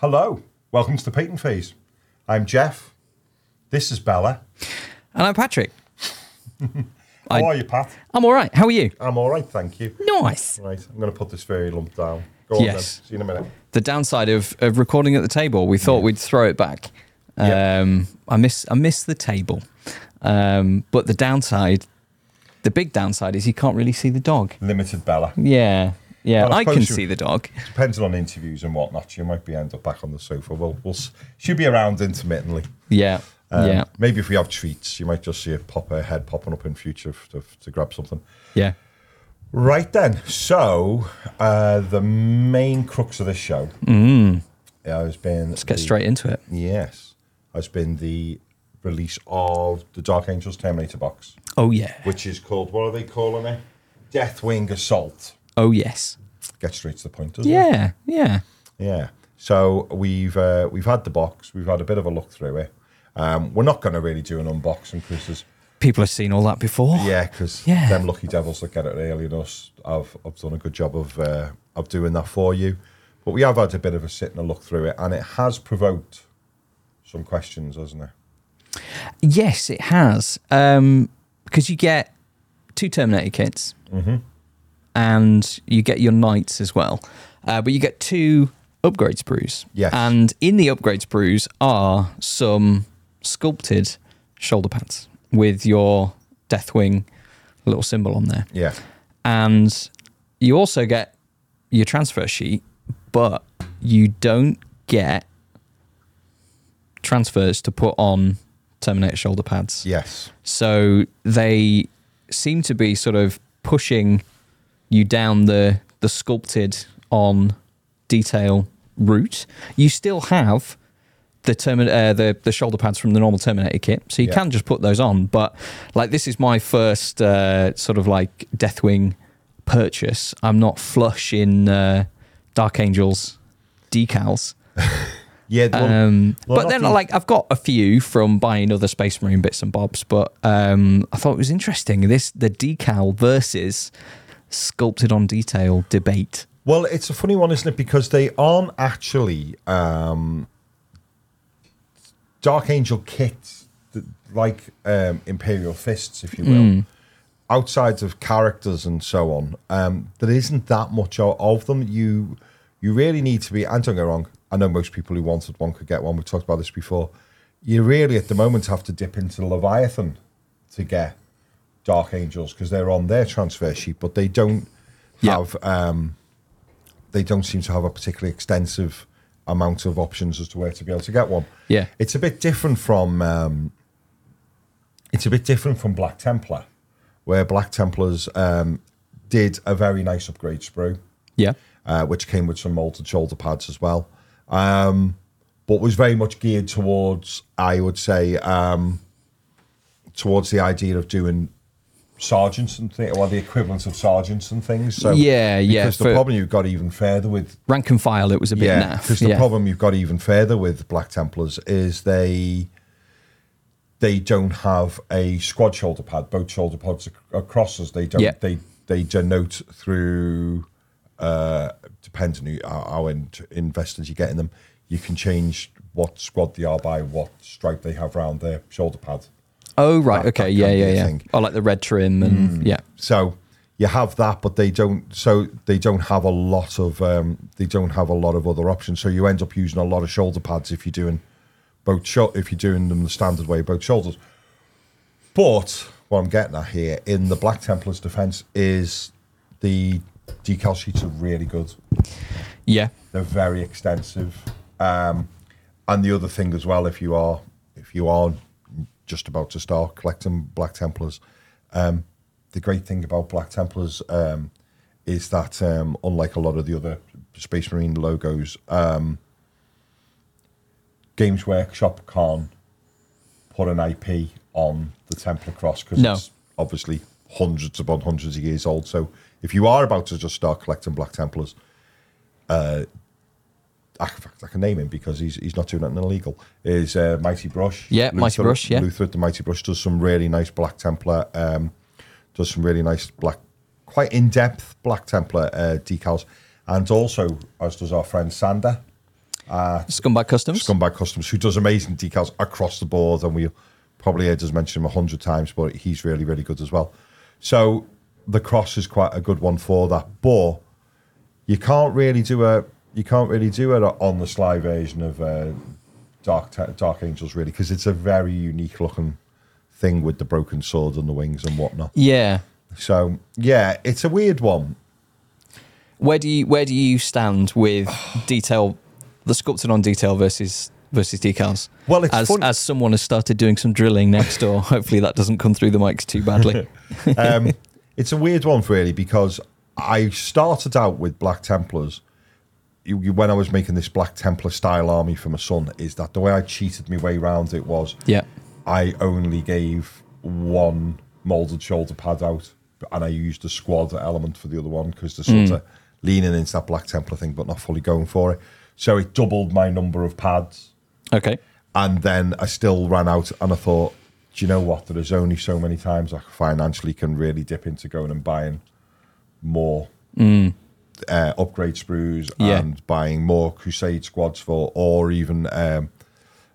Hello, welcome to the Painting Phase. I'm Jeff. This is Bella. And I'm Patrick. How I- are you, Pat? I'm all right. How are you? I'm all right, thank you. Nice. Right, I'm going to put this very lump down. Go on Yes. then. See you in a minute. The downside of, of recording at the table, we thought we'd throw it back. Yeah. Um, I miss I miss the table, um, but the downside, the big downside is you can't really see the dog. Limited Bella. Yeah, yeah. I I can see the dog. Depending on interviews and whatnot, you might be end up back on the sofa. Well, we'll she'll be around intermittently. Yeah, Um, yeah, Maybe if we have treats, you might just see her pop her head popping up in future to, to grab something. yeah. Right then. So uh, the main crux of this show has been. Mm. Let's get straight into it. Yes, has been the release of the Dark Angels Terminator box, Oh yeah. which is called what are they calling it? Deathwing Assault. Oh yes. Get straight to the point, doesn't it? Yeah, yeah. Yeah. So we've uh, we've had the box. We've had a bit of a look through it. Um, we're not going to really do an unboxing because there's People have seen all that before. yeah, because Yeah. them lucky devils that get it early than us, I've I've done a good job of uh, of doing that for you. But we have had a bit of a sit and a look through it, and it has provoked some questions, hasn't it? Yes, it has. Um, because you get two Terminator kits, Mm-hmm. And you get your knights as well. Uh, but you get two upgrade sprues. Yes. And in the upgrade sprues are some sculpted shoulder pads with your Deathwing little symbol on there. Yeah. And you also get your transfer sheet, but you don't get transfers to put on Terminator shoulder pads. Yes. So they seem to be sort of pushing you down the the sculpted on detail route. You still have the Termin- uh, the the shoulder pads from the normal Terminator kit, so you Yeah. can just put those on. But like this is my first uh, sort of like Deathwing purchase. I'm not flush in uh, Dark Angels decals. Yeah. one- Um, well, but then, the- like, I've got a few from buying other Space Marine bits and bobs. But um, I thought it was interesting this the decal versus sculpted on detail debate. Well, it's a funny one, isn't it? Because they aren't actually um, Dark Angel kits like um, Imperial Fists, if you will. Outside of characters and so on, um, there isn't that much of them. You you really need to be. And don't get wrong. I know most people who wanted one could get one. We've talked about this before. You really, at the moment, have to dip into the Leviathan to get Dark Angels because they're on their transfer sheet, but they don't have. Um, they don't seem to have a particularly extensive amount of options as to where to be able to get one. Yeah. It's a bit different from um, it's a bit different from Black Templar, where Black Templars um, did a very nice upgrade sprue, Yeah. uh, which came with some molded shoulder pads as well, um, but was very much geared towards, I would say, um, towards the idea of doing sergeants and things, or the equivalent of sergeants and things. So Yeah, yeah, Because the problem you've got even further with Rank and file, it was a bit yeah, naff. because the yeah. problem you've got even further with Black Templars is they they don't have a squad shoulder pad. Both shoulder pads are crosses. They don't. Yeah. They they denote through. Uh, depends on who, how, how in, investors you get in them. You can change what squad they are by what stripe they have round their shoulder pad. Oh, right. that- okay. that yeah, yeah, yeah. thing. Oh, like the red trim and yeah. So you have that, but they don't. So they don't have a lot of. Um, they don't have a lot of other options. So you end up using a lot of shoulder pads if you're doing both. Sho- if you're doing them the standard way, both shoulders. But what I'm getting at here, in the Black Templars' defense, is the decal sheets are really good. Yeah. They're very extensive. Um, and the other thing as well, if you are if you are just about to start collecting Black Templars, um, the great thing about Black Templars um, is that um, unlike a lot of the other Space Marine logos, um, Games Workshop can't put an IP on the Templar Cross because No. it's obviously hundreds upon hundreds of years old. So if you are about to just start collecting Black Templars, uh, I, I can name him because he's he's not doing anything illegal. Is uh, Mighty Brush? Yeah, Mighty Brush, yeah. Luther the Mighty Brush does some really nice Black Templar. Um, does some really nice black, quite in depth Black Templar uh, decals, and also as does our friend Sander. Scumbag Customs. Scumbag Customs, who does amazing decals across the board, and we probably heard us mention him a hundred times, but he's really, really good as well. So the cross is quite a good one for that, but you can't really do a you can't really do it on the sly version of uh, Dark Dark Angels, really, because it's a very unique looking thing with the broken sword and the wings and whatnot. yeah. So yeah, it's a weird one. Where do you where do you stand with detail, the sculpted on detail versus versus decals? Well, it's as fun- as someone has started doing some drilling next door. hopefully that doesn't come through the mics too badly. um, it's a weird one, really, because I started out with Black Templars. When I was making this Black Templar style army for my son, is that the way I cheated my way around it was yeah. I only gave one molded shoulder pad out, and I used the squad element for the other one because they're sort mm. of leaning into that Black Templar thing, but not fully going for it. So it doubled my number of pads Okay. and then I still ran out, and I thought, do you know what? There is only so many times I financially can really dip into going and buying more mm. Uh, upgrade sprues Yeah. and buying more Crusade squads for, or even um,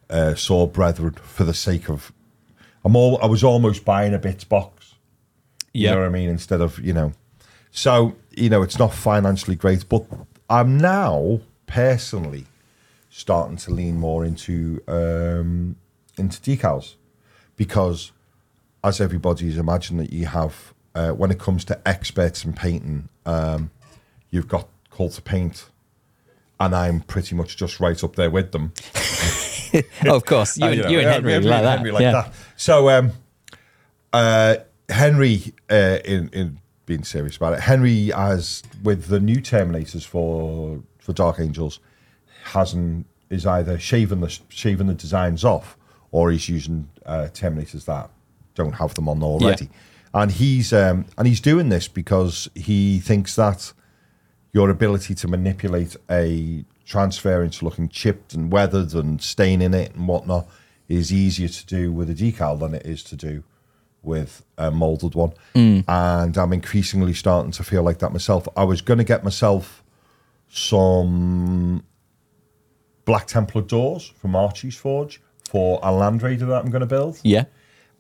uh, Sword Brethren for the sake of. I'm all. I was almost buying a bits box. You know what I mean? Instead of, you know. So, you know, it's not financially great, but I'm now personally starting to lean more into um, into decals because, as everybody's imagined that you have, uh, when it comes to experts in painting, um, you've got Cult of Paint, and I'm pretty much just right up there with them. Oh, of course. You, Uh, and, know, you and yeah, Henry, Henry- like that. Henry like yeah. that. So, um, uh, Henry, uh, in in being serious about it, Henry as with the new Terminators for for Dark Angels, hasn't is either shaving the shaving the designs off, or he's using uh, Terminators that don't have them on already, and he's um, and he's doing this because he thinks that your ability to manipulate a transfer into looking chipped and weathered and staining it and whatnot is easier to do with a decal than it is to do with a molded one. Mm. And I'm increasingly starting to feel like that myself. I was going to get myself some Black Templar doors from Archie's Forge for a Land Raider that I'm going to build Yeah.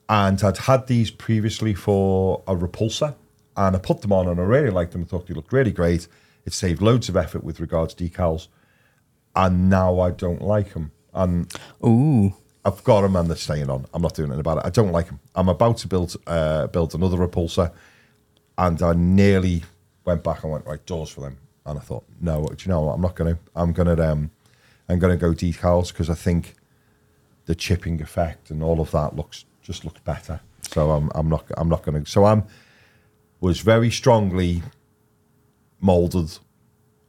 and I'd had these previously for a repulsor, and I put them on, and I really liked them. I thought they looked really great. It saved loads of effort with regards to decals, and now I don't like them. And Ooh. I've got them, and they're staying on. I'm not doing anything about it. I don't like them. I'm about to build uh, build another repulsor, and I nearly went back and went right doors for them, and I thought, no, do you know what? I'm not going to. I'm going to um, I'm going to go decals because I think the chipping effect and all of that looks just looks better. So I'm I'm not I'm not going to. So I'm was very strongly molded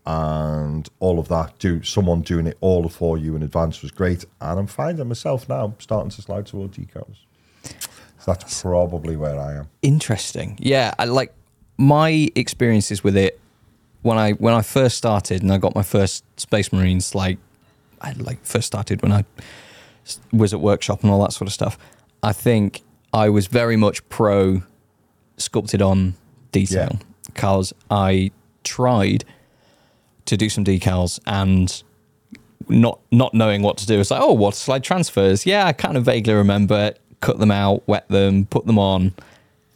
and all of that. Do someone doing it all for you in advance was great, and I'm finding myself now starting to slide toward decals. So that's probably where I am. Interesting. Yeah, I like my experiences with it when I when I first started and I got my first Space Marines. Like I like first started when I was at workshop and all that sort of stuff. I think I was very much pro sculpted on detail Yeah. because I tried to do some decals and not not knowing what to do. It's like, oh, what slide transfers? Yeah, I kind of vaguely remember. Cut them out, wet them, put them on.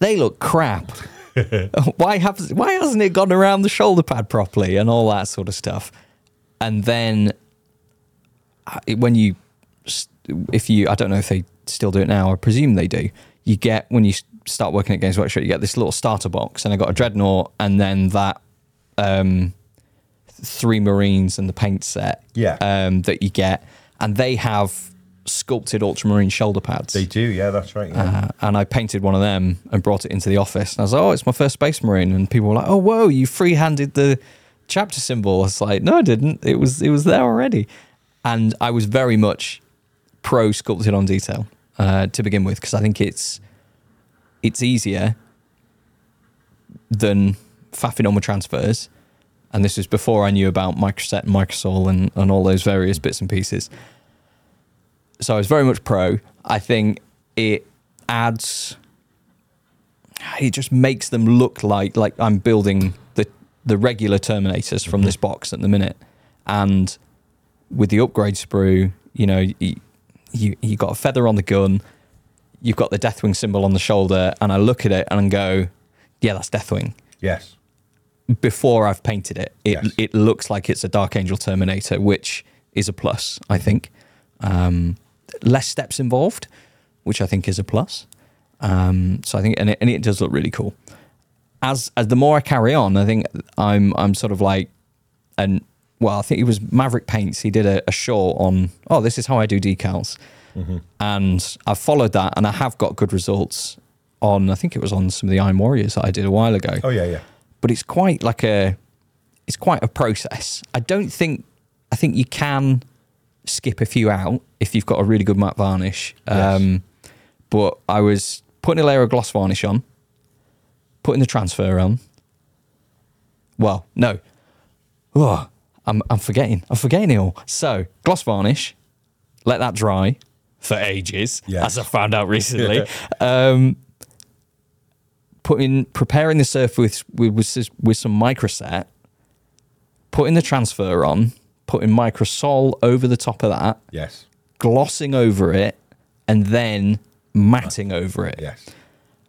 They look crap. why have why hasn't it gone around the shoulder pad properly and all that sort of stuff? And then uh, when you, if you, I don't know if they still do it now. I presume they do. You get when you start working at Games Workshop, you get this little starter box, and I got a dreadnought, and then that um, three marines and the paint set Yeah. um, that you get, and they have sculpted ultramarine shoulder pads. They do, yeah, that's right. Yeah. Uh, and I painted one of them and brought it into the office. And I was like, "Oh, it's my first Space Marine." And people were like, "Oh, whoa, you free-handed the chapter symbol." I was like, "No, I didn't. It was it was there already." And I was very much pro sculpted on detail uh, to begin with because I think it's it's easier than faffing on with transfers. And this was before I knew about Microset and Microsol and, and all those various bits and pieces so I was very much pro. I think it adds, it just makes them look like like I'm building the the regular Terminators from mm-hmm. this box at the minute, and with the upgrade sprue, you know, you, you you got a feather on the gun, you've got the Deathwing symbol on the shoulder, and I look at it and I go, yeah, that's Deathwing. Yes. Before I've painted it, it Yes. it looks like it's a Dark Angel Terminator, which is a plus, I think. Um, less steps involved, which I think is a plus. Um, so I think, and it, and it does look really cool. As as the more I carry on, I think I'm I'm sort of like, and well, I think it was Maverick Paints. He did a, a show on, oh, this is how I do decals, and I've followed that, and I have got good results on. I think it was on some of the Iron Warriors that I did a while ago Oh yeah, yeah. But it's quite like a it's quite a process. I don't think I think you can skip a few out if you've got a really good matte varnish. Um, But I was putting a layer of gloss varnish on, putting the transfer on. Well, no. Oh, I'm I'm forgetting. I'm forgetting it all. So gloss varnish, let that dry for ages, Yes. as I found out recently. um, putting preparing the surface with with, with, with some microset, putting the transfer on, putting microsol over the top of that, Yes. glossing over it, and then matting over it. Yes.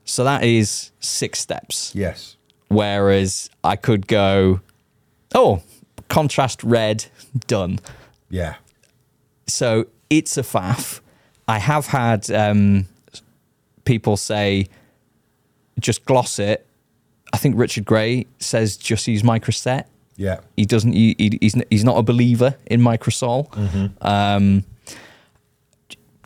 So that is six steps. Yes. Whereas I could go, oh, contrast red, done. Yeah. So it's a faff. I have had um, people say, just gloss it. I think Richard Gray says just use microset. Yeah. He doesn't. He, he- he's he's not a believer in microsol. Um,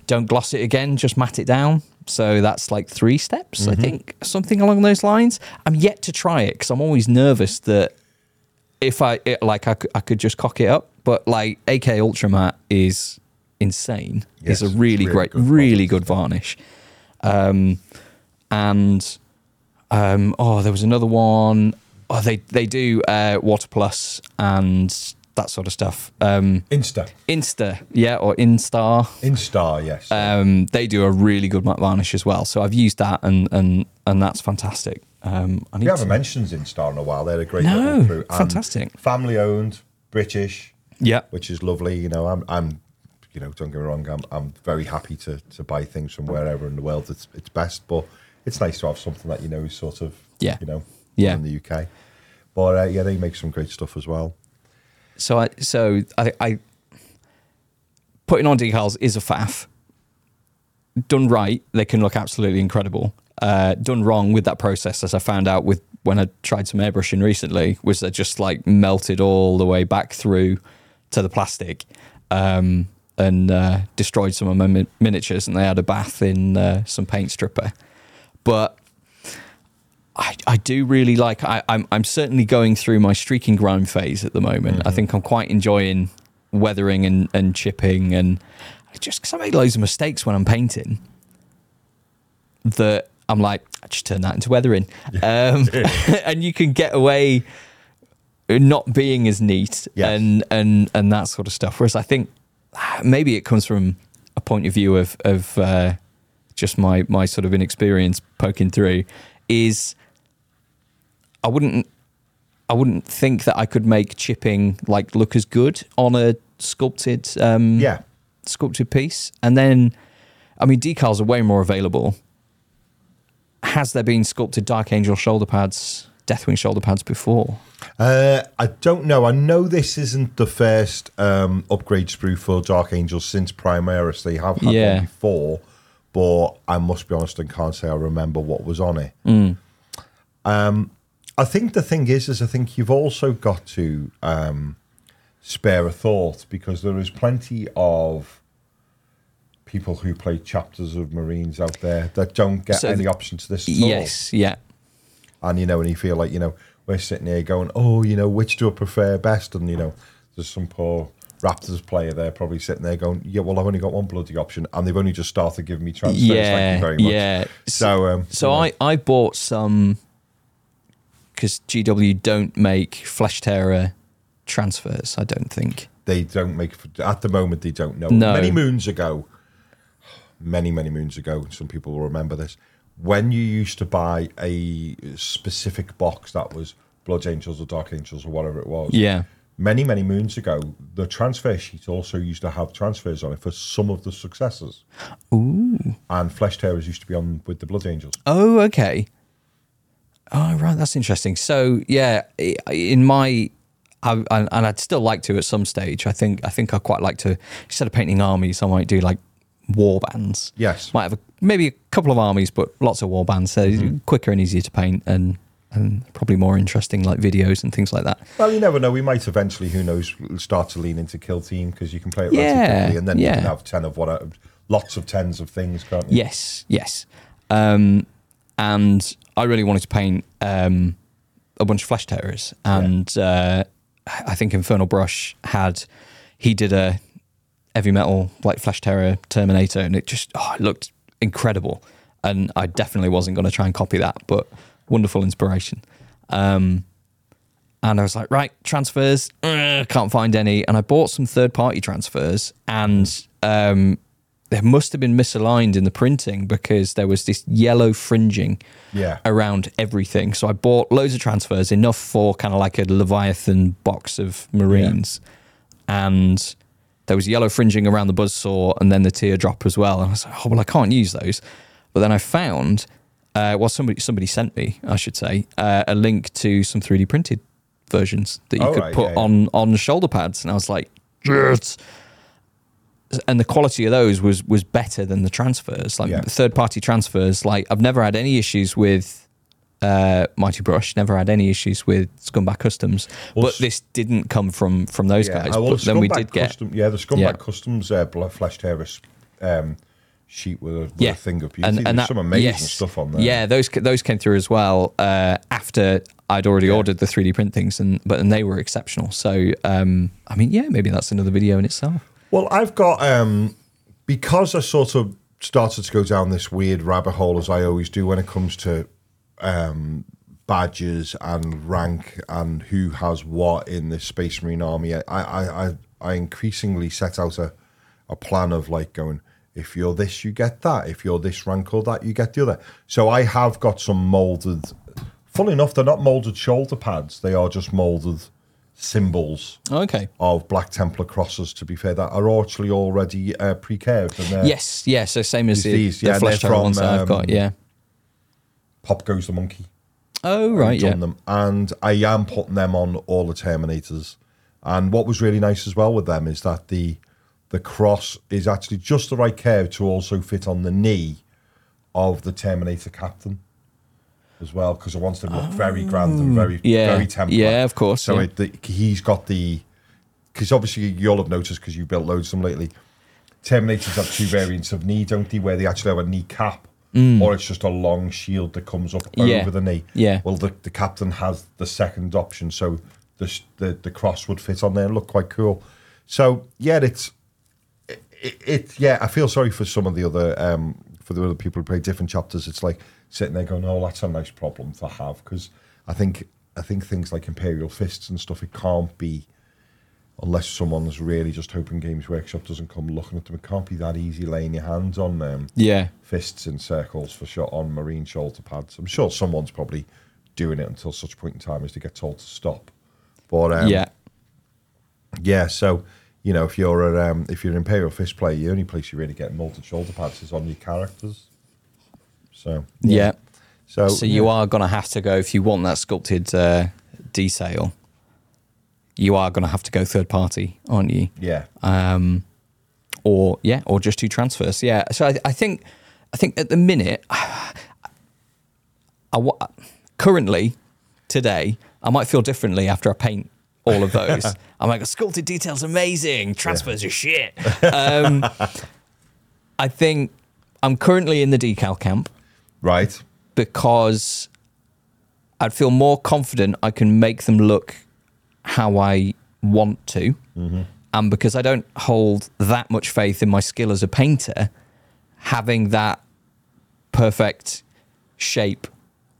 don't gloss it again. Just matte it down. So that's like three steps, I think, something along those lines. I'm yet to try it because I'm always nervous that if I it, like, I could, I could just cock it up. But like AK Ultramat is insane. Yes, it's a really, really great, good really good varnish. Um, and um, oh, there was another one. Oh, they they do uh, Water Plus and that sort of stuff. Um, Insta. Insta, yeah, or Instar. Instar, yes. Um, they do a really good matte varnish as well. So I've used that, and and and that's fantastic. Um, I need we haven't to- mentioned Instar in a while. They're a great No, crew. Fantastic. Family owned, British, yeah, which is lovely. You know, I'm, I'm, you know, don't get me wrong. I'm, I'm very happy to, to buy things from wherever in the world it's, it's best. But it's nice to have something that you know is sort of, Yeah. you know, Yeah. in the UK. But uh, yeah, they make some great stuff as well. So I so I, I putting on decals is a faff. Done right, they can look absolutely incredible. Uh, done wrong with that process, as I found out with when I tried some airbrushing recently, was they just like melted all the way back through to the plastic um, and uh, destroyed some of my mi- miniatures, and they had a bath in uh, some paint stripper. But I, I do really like. I, I'm I'm certainly going through my streaking grime phase at the moment. I think I'm quite enjoying weathering and, and chipping, and just because I make loads of mistakes when I'm painting, that I'm like, I just turn that into weathering, um, and you can get away not being as neat Yes. and and and that sort of stuff. Whereas I think ah, maybe it comes from a point of view of of uh, just my my sort of inexperience poking through is I wouldn't I wouldn't think that I could make chipping like look as good on a sculpted um Yeah. sculpted piece and then I mean decals are way more available has there been sculpted dark angel shoulder pads deathwing shoulder pads before Uh, I don't know. I know this isn't the first um, upgrade sprue for Dark Angels since Primaris. They have had Yeah. one before, but I must be honest and can't say I remember what was on it. Mm. Um, I think the thing is, is I think you've also got to um, spare a thought because there is plenty of people who play chapters of Marines out there that don't get So any option to this at all. yes yeah and you know, and you feel like you know we're sitting here going, oh, you know, which do I prefer best? And you know, there's some poor Raptors player there probably sitting there going, yeah, well, I've only got one bloody option, and they've only just started giving me transfers. Thank yeah you very much. yeah So, um, So know, I, I bought some because GW don't make Flesh Tearer transfers. I don't think. they don't make at the moment. They don't know. No. Many moons ago, many many moons ago, some people will remember this. When you used to buy a specific box that was Blood Angels or Dark Angels or whatever it was, Yeah, many many moons ago, the transfer sheet also used to have transfers on it for some of the successors. Ooh. And Flesh Tearers used to be on with the Blood Angels. Oh, okay. Oh, right. That's interesting. So, yeah, in my, I, and I'd still like to at some stage. I think, I think I quite like to instead of painting armies, I might do like war bands. Yes. Might have a, maybe a couple of armies, but lots of war bands. So mm-hmm. quicker and easier to paint, and and probably more interesting, like videos and things like that. Well, you never know. We might eventually, who knows, start to lean into Kill Team because you can play it Yeah, relatively, and then you can have ten of what, lots of tens of things, can't you? Yes, yes. Um, and I really wanted to paint um, a bunch of Flesh Tearers, and uh, I think Infernal Brush had he did a heavy metal like Flesh Tearer Terminator, and it just oh, it looked incredible. And I definitely wasn't going to try and copy that, but wonderful inspiration. Um, and I was like, right, transfers, uh, can't find any. And I bought some third party transfers, and um, they must have been misaligned in the printing because there was this yellow fringing Yeah. around everything. So I bought loads of transfers, enough for kind of like a Leviathan box of Marines. And there was yellow fringing around the buzzsaw and then the teardrop as well. And I was like, oh, well, I can't use those. But then I found, uh, well, somebody somebody sent me, I should say, uh, a link to some 3D printed versions that you Oh, could right, put yeah, yeah. on on shoulder pads. And I was like, yes. And the quality of those was was better than the transfers, like Yeah. third party transfers. Like I've never had any issues with uh, Mighty Brush, never had any issues with Scumbag Customs, Well, but this didn't come from from those guys. well, but the then we did get yeah, the Scumbag. Customs uh, Bl- Flesh Tearers um, sheet with a, with yeah a thing of beauty. There's some amazing yes. stuff on there. Yeah, those those came through as well uh, after I'd already Yeah. ordered the 3D print things, and but and they were exceptional. So um, I mean, yeah, maybe that's another video in itself. Well, I've got um, because I sort of started to go down this weird rabbit hole as I always do when it comes to um, badges and rank and who has what in the Space Marine Army. I I, I, I increasingly set out a, a plan of like going. If you're this, you get that. If you're this rank or that, you get the other. So I have got some molded. Funny enough, they're not molded shoulder pads. They are just molded symbols Okay. of Black Templar crosses, to be fair, that are actually already uh, pre-curved. And Yes, yeah. So same as These- the, these, the yeah, flesh from, ones that I've got. um, Yeah. Pop Goes the Monkey. Oh right, done yeah. them. And I am putting them on all the Terminators. And what was really nice as well with them is that the the cross is actually just the right curve to also fit on the knee of the Terminator captain as well, because I wants to look very grand and very Oh. Yeah, very Templar. yeah, of course, So yeah. it, the, he's got the because obviously you'll have noticed because you've built loads of them lately. Terminators have two variants of knee, don't they? Where they actually have a knee cap, or it's just a long shield that comes up Mm. Yeah. over the knee. Yeah. Well, the, the captain has the second option, so the, the the cross would fit on there and look quite cool. So yeah, it's it, it yeah. I feel sorry for some of the other um for the other people who play different chapters. It's like sitting there going, "Oh, that's a nice problem to have," because I think I think things like Imperial Fists and stuff, it can't be unless someone's really just hoping Games Workshop doesn't come looking at them. It can't be that easy laying your hands on them Yeah. fists in circles for shot on marine shoulder pads. I'm sure someone's probably doing it until such point in time as they get told to stop. But um, yeah. yeah. So you know, if you're a, um, if you're an Imperial Fist player, the only place you really get molded shoulder pads is on your characters. So Yeah. So, So you are going to have to go if you want that sculpted uh, detail. You are going to have to go third party, aren't you? yeah, um, or yeah, or just two transfers. Yeah. So I, I think, I think at the minute, I, wa- currently today, I might feel differently after I paint all of those. I'm like, a sculpted details amazing, transfers are shit. Um, I think I'm currently in the decal camp right. because I'd feel more confident I can make them look how I want to. And because I don't hold that much faith in my skill as a painter, having that perfect shape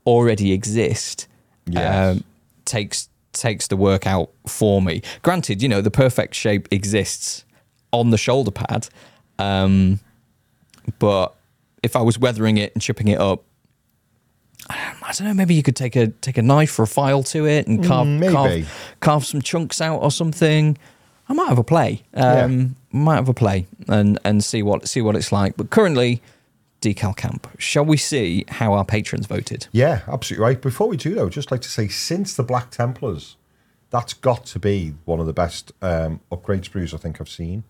already exist Yes. um, takes takes the work out for me. Granted, you know, the perfect shape exists on the shoulder pad. Um, but if I was weathering it and chipping it up, I don't know. Maybe you could take a take a knife or a file to it and carve Mm, maybe. carve, carve some chunks out or something. I might have a play. Um, Might have a play and and see what see what it's like. But currently, decal camp. Shall we see how our patrons voted? Yeah, absolutely right. Before we do though, just like to say, since the Black Templars, that's got to be one of the best um, upgrade sprues I think I've seen.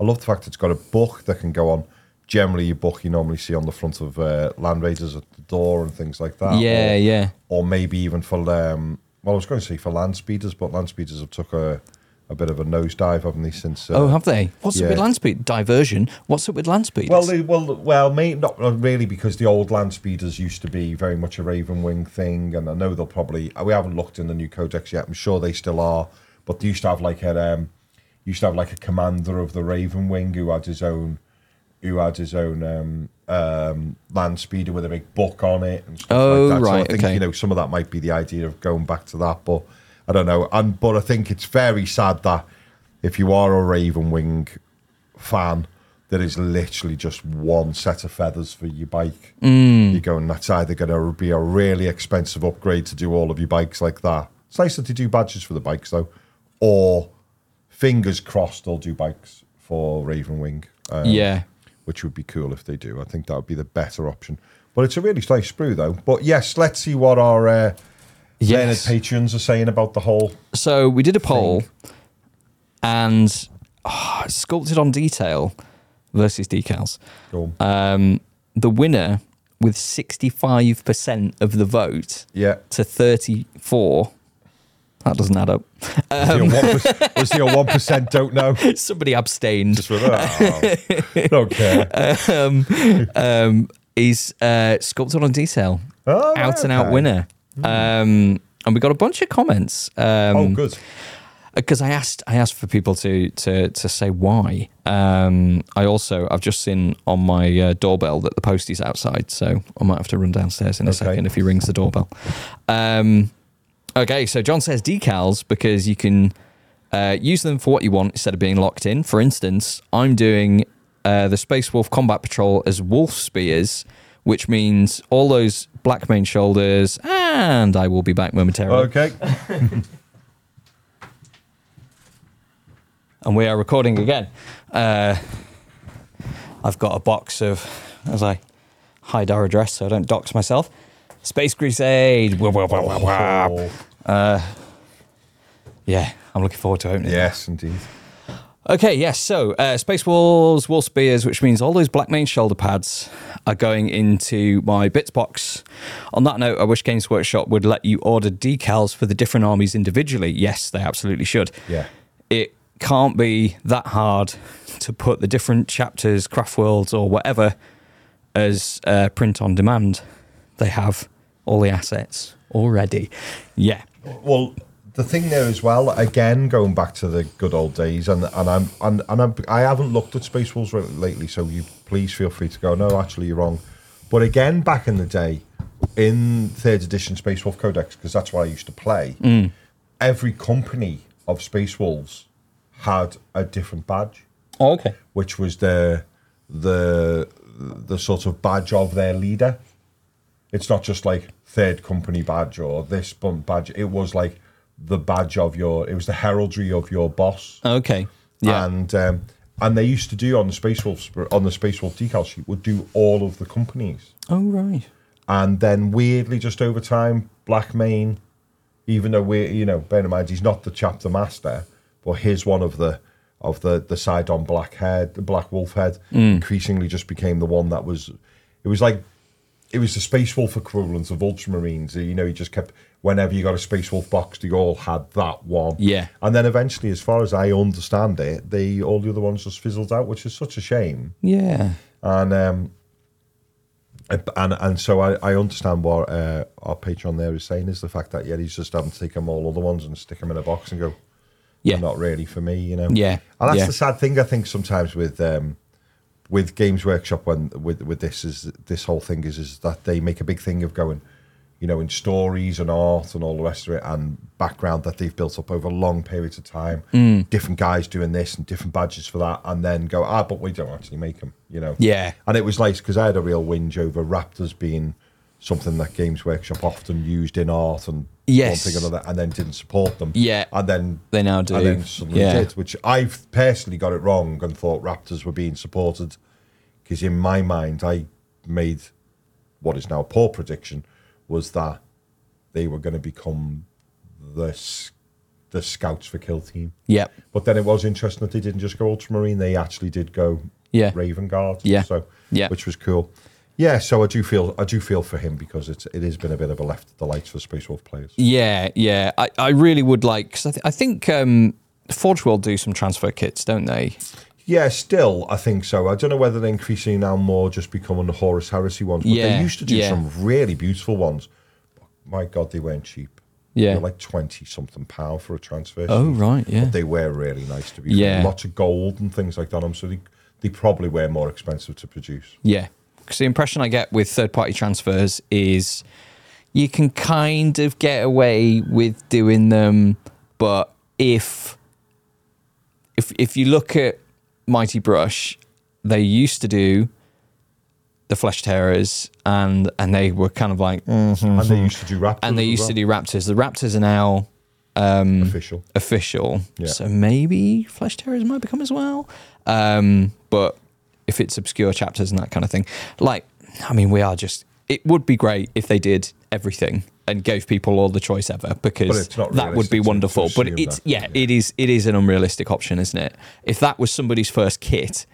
I love the fact it's got a book that can go on. Generally, your book you normally see on the front of uh, Land Raiders at the door and things like that. yeah, or, yeah. or maybe even for um, well, I was going to say for land speeders, but land speeders have took a, a bit of a nosedive, haven't they? Since uh, oh, have they? What's yeah. up with land speed? Diversion. What's up with land speed? Well, they, well, well, may, not really, because the old land speeders used to be very much a Raven Wing thing, and I know they'll probably. We haven't looked in the new codex yet. I'm sure they still are, but they used to have like a, um, used to have like a commander of the Raven Wing who had his own, who had his own um, um, land speeder with a big book on it and stuff Oh, like that. so I right, think okay. you know some of that might be the idea of going back to that, but I don't know. And but I think it's very sad that if you are a Raven Wing fan, there is literally just one set of feathers for your bike. Mm. You're going, that's either going to be a really expensive upgrade to do all of your bikes like that. It's nice that they do badges for the bikes though, or fingers crossed they'll do bikes for Raven Wing. Um, yeah. which would be cool if they do. I think that would be the better option. But it's a really nice sprue though. But yes, let's see what our uh, Yes. Leonard patrons are saying about the whole. So we did a poll, and ah, sculpted on detail versus decals. Um, the winner with sixty-five percent of the vote yeah. to thirty-four. That doesn't add up. Was 1%, was the 1% don't know? Somebody abstained. Just with oh, don't care. um, um, is uh, sculpted on detail, Oh, out and out okay. winner. Um, and we got a bunch of comments. Um, Oh, good. because I asked I asked for people to to to say why. Um, I also I've just seen on my uh, doorbell that the postie's outside, so I might have to run downstairs in a Okay. second if he rings the doorbell. Um, okay, so John says decals because you can uh, use them for what you want instead of being locked in. For instance, I'm doing uh, the Space Wolf Combat Patrol as wolf spears. Which means all those Black Mane shoulders, and I will be back momentarily. Okay. and we are recording again. Uh, I've got a box of, as I hide our address so I don't dox myself. Space Crusade. Wah, wah, wah, wah, wah. Oh, Yeah, I'm looking forward to opening. It. Yes, indeed. Okay, yes. So uh, Space Wolves, Wolf Spears, which means all those Black Mane shoulder pads are going into my bits box. On that note, I wish Games Workshop would let you order decals for the different armies individually. Yes, they absolutely should. Yeah. It can't be that hard to put the different chapters, craft worlds, or whatever as uh, print on demand. They have all the assets already. Yeah. Well, the thing there as well, again, going back to the good old days, and and I'm and, and I'm, I haven't looked at Space Wolves lately, so you please feel free to go. No, actually, you're wrong. But again, back in the day, in third edition Space Wolf Codex, because that's what I used to play. Mm. Every company of Space Wolves had a different badge, Oh, okay. which was the the the sort of badge of their leader. It's not just like third company badge or this bump badge. It was like the badge of your. It was the heraldry of your boss. Okay. Yeah. And um, and they used to do on the Space Wolf on the Space Wolf decal sheet would do all of the companies. oh, right. And then weirdly, just over time, Black Mane, even though we're you know, bear in mind he's not the chapter master, but he's one of the of the the side on Black Head, the Black Wolf Head, increasingly just became the one that was. It was like it was the Space Wolf equivalent of Ultramarines. You know, he just kept whenever you got a Space Wolf box, they all had that one. Yeah. And then eventually, as far as I understand it, they all the other ones just fizzled out, which is such a shame. Yeah. And um, and and so I, I understand what uh, our patron there is saying is the fact that yeah he's just having to take them all other ones and stick them in a box and go Yeah. not really for me you know Yeah, and that's yeah. the sad thing I think sometimes with um, with Games Workshop when with with this is this whole thing is is that they make a big thing of going you know in stories and art and all the rest of it and background that they've built up over long periods of time Mm. different guys doing this and different badges for that and then go ah but we don't actually make them you know Yeah. and it was nice because I had a real whinge over Raptors being something that Games Workshop often used in art and Yes. one thing or another, and then didn't support them. Yeah. and then They now do. and then suddenly Yeah. did, which I've personally got it wrong and thought Raptors were being supported because in my mind I made what is now a poor prediction was that they were going to become the the scouts for kill team. Yep. But then it was interesting that they didn't just go Ultramarine; they actually did go Yeah. Raven Guard. Yeah. So Yeah. which was cool. Yeah, so I do feel I do feel for him because it's it has been a bit of a left of the lights for Space Wolf players. Yeah, yeah. I, I really would like because I, th- I think um, Forge World do some transfer kits, don't they? Yeah, still I think so. I don't know whether they're increasingly now more just becoming the Horus Heresy ones, but Yeah, they used to do yeah. some really beautiful ones. My God, they weren't cheap. Yeah. they were like twenty something pound for a transfer. Oh right, yeah. But they were really nice to be. Yeah. lots of gold and things like that. on them, so they they probably were more expensive to produce. Yeah, because the impression I get with third-party transfers is you can kind of get away with doing them, but if if if you look at Mighty Brush, they used to do the Flesh Tearers, and and they were kind of like, mm, And they used to do Raptors. and they used well. to do Raptors. The Raptors are now um, official. official. Yeah. So maybe Flesh Tearers might become as well. Um, but if it's obscure chapters and that kind of thing, like, I mean, we are just, it would be great if they did everything and gave people all the choice ever because that would be to- wonderful. to but it's, yeah, yeah. it is, it is an unrealistic option, isn't it? If that was somebody's first kit,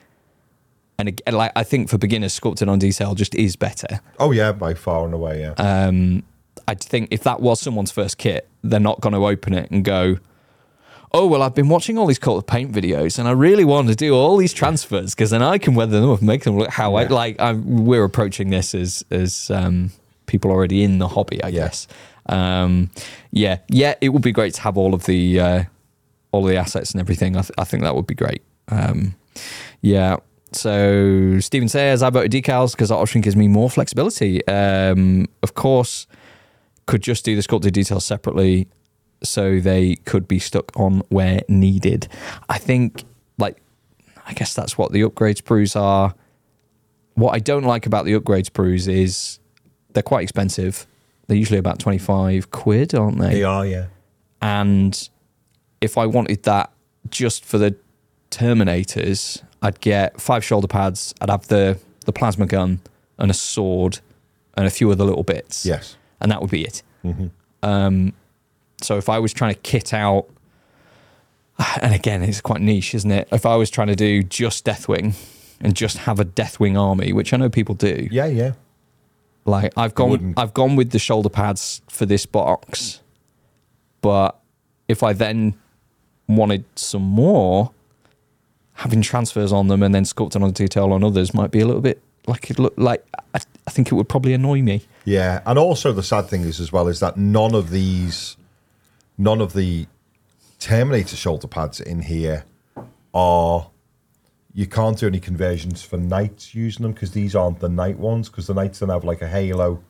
and ag- like I think for beginners, sculpted on detail just is better. Oh yeah, by far and away. Yeah. Um, I think if that was someone's first kit, they're not going to open it and go, "Oh well, I've been watching all these Cult of Paint videos, and I really want to do all these transfers because then I can weather them up and make them look how I like." I'm, we're approaching this as as um, people already in the hobby, I Yeah. guess. Um, yeah, yeah, it would be great to have all of the uh, all of the assets and everything. I, th- I think that would be great. Um, yeah. So Stephen says I voted decals because that option gives me more flexibility. Um, of course, could just do the sculpted details separately, so they could be stuck on where needed. I think, like, I guess that's what the upgrade sprues are. What I don't like about the upgrade sprues is they're quite expensive. They're usually about twenty five quid, aren't they? they are. Yeah. and if I wanted that just for the Terminators, I'd get five shoulder pads. I'd have the the plasma gun and a sword and a few other little bits. Yes. and that would be it. Mm-hmm. Um, so if I was trying to kit out, and again, it's quite niche, isn't it? If I was trying to do just Deathwing and just have a Deathwing army, which I know people do, Yeah. Yeah. like I've gone, I've gone with the shoulder pads for this box, but if I then wanted some more, having transfers on them and then sculpting on detail on others might be a little bit like it look like. I, I think it would probably annoy me. Yeah, and also the sad thing is as well is that none of these, none of the Terminator shoulder pads in here are. You can't do any conversions for knights using them because these aren't the knight ones because the knights don't have like a halo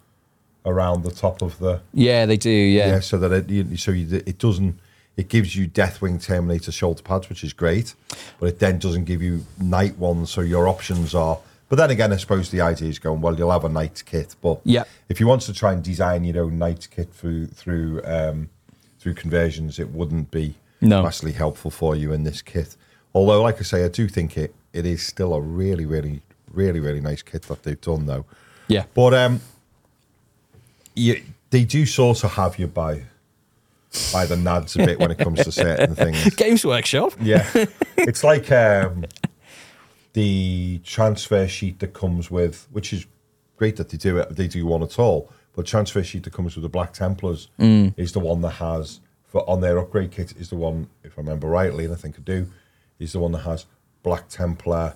around the top of the Yeah, they do. yeah, Yeah, so that it you, so you, it doesn't it gives you Deathwing Terminator shoulder pads which is great, but it then doesn't give you knight ones. So your options are. But then again, I suppose the idea is going well. You'll have a knight kit, but Yeah. if you want to try and design your own knight kit through through um, through conversions, it wouldn't be No. vastly helpful for you in this kit. Although, like I say, I do think it it is still a really, really, really, really nice kit that they've done though. yeah, But um, you, they do sort of have you by by the nads a bit when it comes to certain things. Games Workshop. Yeah, it's like um, the transfer sheet that comes with, which is great that they do it. They do one at all, but transfer sheet that comes with the Black Templars is the one that has for on their upgrade kit is the one, if I remember rightly, and I think I do, is the one that has Black Templar.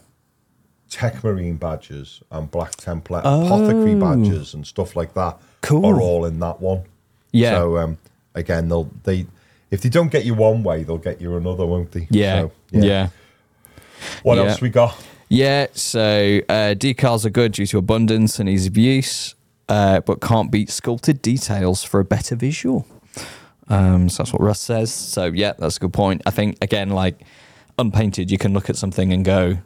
Tech Marine badges and Black Templar apothecary badges and stuff like that Cool. are all in that one. Yeah. So um, again, they'll they if they don't get you one way, they'll get you another, won't they? Yeah, So, yeah. What Yeah. else we got? Yeah, so uh, decals are good due to abundance and ease of use, uh, but can't beat sculpted details for a better visual. Um, so that's what Russ says. So yeah, that's a good point. I think again, like unpainted, you can look at something and go,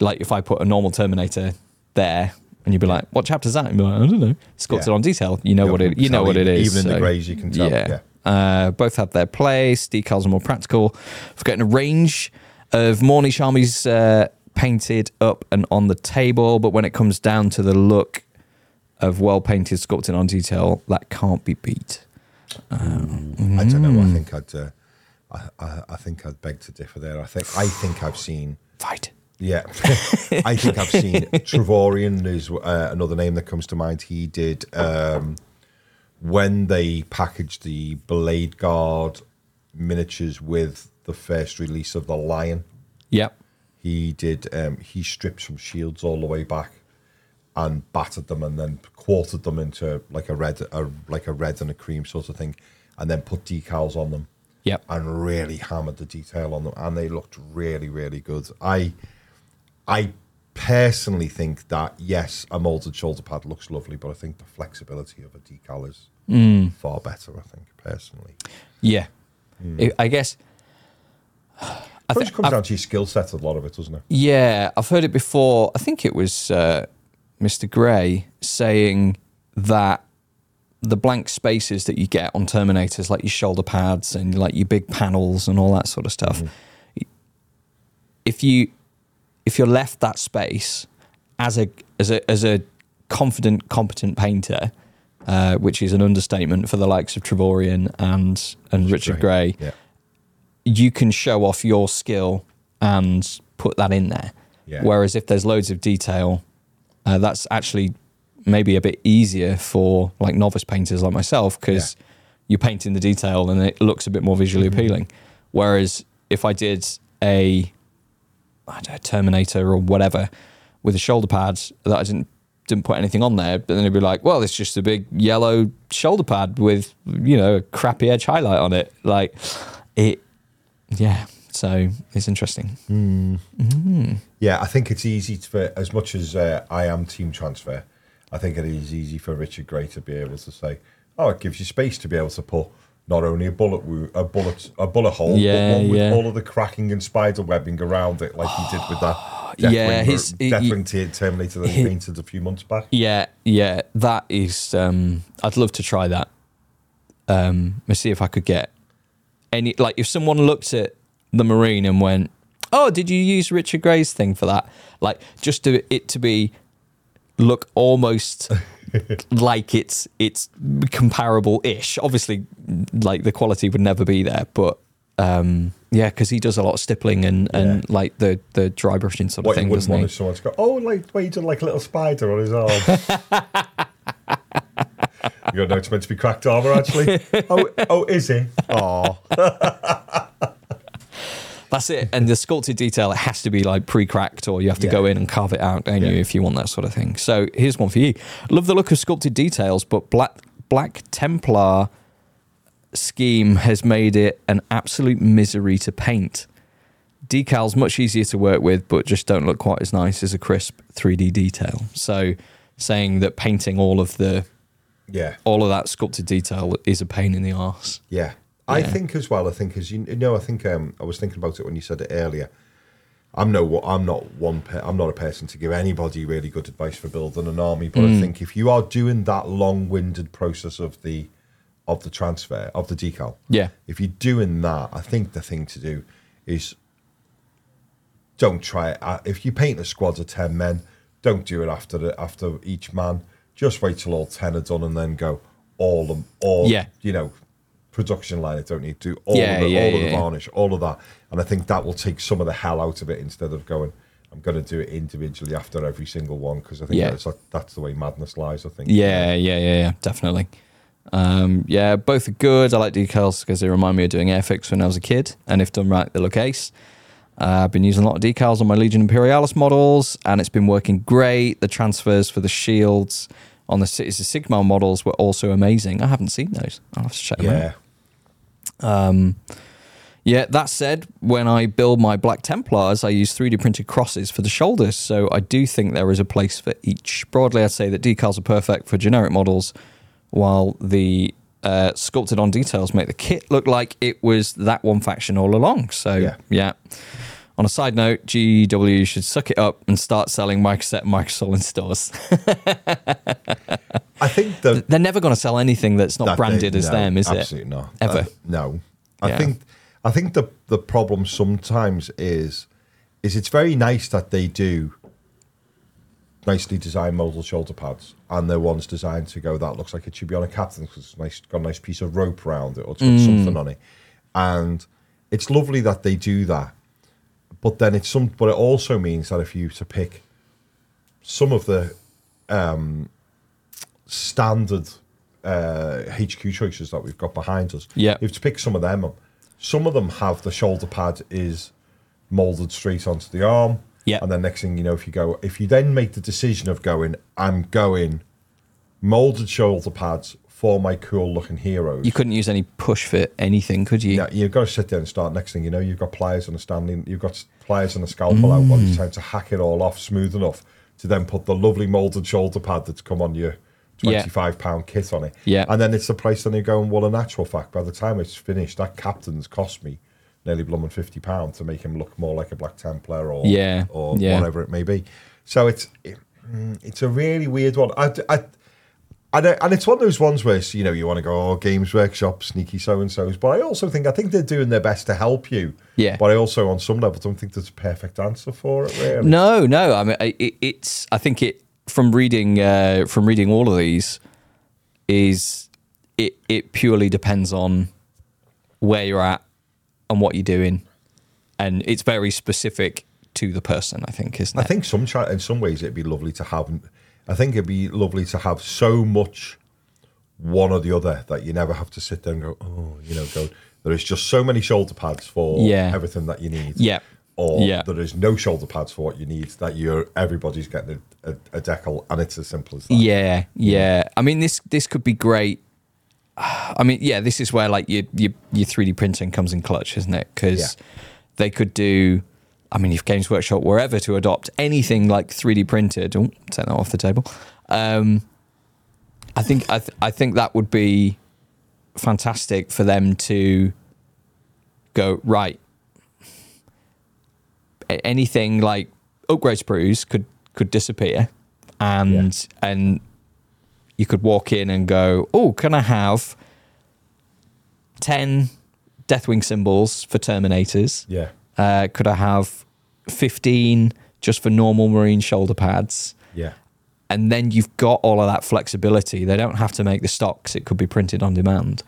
like if I put a normal Terminator there and you'd be like, "What chapter's that?" And be like, "I don't know." Sculpted Yeah. on detail. You know Yeah, what it. You know what it is. even in the so- greys you can tell, yeah. Uh, both have their place. Decals are more practical. I've got a range of Morny Charmies uh, painted up and on the table, but when it comes down to the look of well painted sculpting on detail, that can't be beat. I don't know. Mm. I think I'd. Uh, I, I, I think I'd beg to differ there. I think I think I've seen. Fight. Yeah, I think I've seen Trovarion is uh, another name that comes to mind. He did um, when they packaged the Blade Guard miniatures with the first release of the Lion. Yep. He did. Um, he stripped some shields all the way back and battered them, and then quartered them into like a red, a, like a red and a cream sort of thing, and then put decals on them Yep. and really hammered the detail on them, and they looked really, really good. I, I personally think that yes, a molded shoulder pad looks lovely, but I think the flexibility of a decal is Mm. far better. I think personally, Yeah. I- I guess. I it think just comes down to your skill set. A lot of it, doesn't it? Yeah, I've heard it before. I think it was uh, Mr. Gray saying that the blank spaces that you get on Terminators, like your shoulder pads and like your big panels and all that sort of stuff, if you if you're left that space as a as a as a confident, competent painter, uh, which is an understatement for the likes of Trovarion and and Richard Gray, Yeah. you can show off your skill and put that in there. Yeah. Whereas if there's loads of detail, uh, that's actually maybe a bit easier for like novice painters like myself because you're painting the detail and it looks a bit more visually Mm-hmm. appealing. Whereas if I did a I don't know, Terminator or whatever with a shoulder pad that I didn't didn't put anything on there, but then it'd be like, well, it's just a big yellow shoulder pad with you know a crappy edge highlight on it. Like it, yeah. So it's interesting. Yeah, I think it's easy to, for as much as uh, I am team transfer. I think it is easy for Richard Gray to be able to say, "Oh, it gives you space to be able to put not only a bullet wo- a bullet a bullet hole, Yeah, but one with yeah. all of the cracking and spider webbing around it, like he did with that Deathwing, Yeah, his- he- Deathwing t- Terminator that he he- painted a few months back. Yeah, yeah, that is. Um, I'd love to try that. Um, let's see if I could get any. Like, if someone looked at the Marine and went, "Oh, did you use Richard Gray's thing for that?" Like, just to it to be look almost like it's it's comparable-ish. Obviously, like the quality would never be there, but um, yeah, because he does a lot of stippling and and Yeah. like the the dry brushing sort of What you thing, wouldn't doesn't want he? someone to go, "Oh, like where you done like a little spider on his arm." you go, "No, it's meant to be cracked armor, actually." oh, oh, is he? Oh, That's it. And the sculpted detail, it has to be like pre-cracked, or you have to Yeah. go in and carve it out, don't you, if you want that sort of thing. So here's one for you. Love the look of sculpted details, but Black Black Templar scheme has made it an absolute misery to paint. Decals much easier to work with, but just don't look quite as nice as a crisp 3D detail. So saying that painting all of the yeah. all of that sculpted detail is a pain in the ass. Yeah. I think as well. I think as you, you know, I think um, I was thinking about it when you said it earlier. I'm no, I'm not one. Per, I'm not a person to give anybody really good advice for building an army. But Mm. I think if you are doing that long-winded process of the of the transfer of the decal, Yeah. if you're doing that, I think the thing to do is don't try it. Uh, If you paint a squad of ten men, don't do it after the, after each man. Just wait till all ten are done and then go all them all. Yeah. you know, production line. It don't need to do all Yeah, of the, yeah, all of yeah, the varnish, all of that. And I think that will take some of the hell out of it instead of going. I'm going to do it individually after every single one because I think Yeah. that's like, that's the way madness lies. I think. Yeah, yeah, yeah, yeah, definitely. Um, yeah, both are good. I like decals because they remind me of doing Airfix when I was a kid, and if done right, they look ace. Uh, I've been using a lot of decals on my Legion Imperialis models, and it's been working great. The transfers for the shields on the Cities of Sigmar models were also amazing. I haven't seen those. I'll have to check them out. Yeah. Um, yeah, that said, when I build my Black Templars, I use 3D printed crosses for the shoulders, so I do think there is a place for each. Broadly, I'd say that decals are perfect for generic models, while the uh, sculpted on details make the kit look like it was that one faction all along. So, Yeah. yeah. On a side note, GW should suck it up and start selling Microset and Microsol in stores. I think that They're never going to sell anything that's not that branded they- as no, them, is absolutely it? Absolutely not. Ever. Uh, no. I Yeah. think I think the the problem sometimes is is it's very nice that they do nicely designed modal shoulder pads and they're ones designed to go that looks like it should be on a captain because it's nice got a nice piece of rope around it or it's got Mm. something on it. And it's lovely that they do that. But then it's some but it also means that if you to pick some of the um standard uh, HQ choices that we've got behind us. Yeah. You have to pick some of them up. Some of them have the shoulder pad is molded straight onto the arm. Yeah. And then next thing you know, if you go, if you then make the decision of going, I'm going molded shoulder pads for my cool looking heroes. You couldn't use any push fit anything, could you? Yeah, you've got to sit there and start. Next thing you know, you've got pliers and a standing. You've got pliers and a scalpel out. By Mm. the time to hack it all off smooth enough to then put the lovely molded shoulder pad that's come on your Yeah. twenty-five pound kit on it. Yeah. and then it's the price. Then you're going. Well, in actual fact, by the time it's finished, that captain's cost me nearly blooming fifty pound to make him look more like a Black Templar or Yeah, or yeah. whatever it may be. So it's it, mm, it's a really weird one. I, I, and, and it's one of those ones where you know you want to go, oh, Games Workshop, sneaky so and so's. But I also think I think they're doing their best to help you. Yeah. But I also, on some level, don't think there's a perfect answer for it. Really. No, no. I mean, it, it's. I think it from reading uh, from reading all of these is it. It purely depends on where you're at and what you're doing, and it's very specific to the person. I think, isn't it? I think some in some ways it'd be lovely to have. I think it'd be lovely to have so much one or the other that you never have to sit there and go, oh, you know, go. There is just so many shoulder pads for Yeah. everything that you need. Yeah. Or Yeah. there is no shoulder pads for what you need. That you're everybody's getting a, a, a decal, and it's as simple as that. Yeah, yeah. I mean, this this could be great. I mean, yeah, this is where like your your your three D printing comes in clutch, isn't it? Because Yeah. they could do. I mean, if Games Workshop were ever to adopt anything like three D printed, oh, take that off the table. Um, I think I th- I think that would be fantastic for them to go right. Anything like upgrade sprues could could disappear, and and you could walk in and go, oh, can I have ten Deathwing symbols for Terminators? Yeah. Uh, could I have fifteen just for normal Marine shoulder pads? Yeah. and then you've got all of that flexibility. They don't have to make the stocks; it could be printed on demand.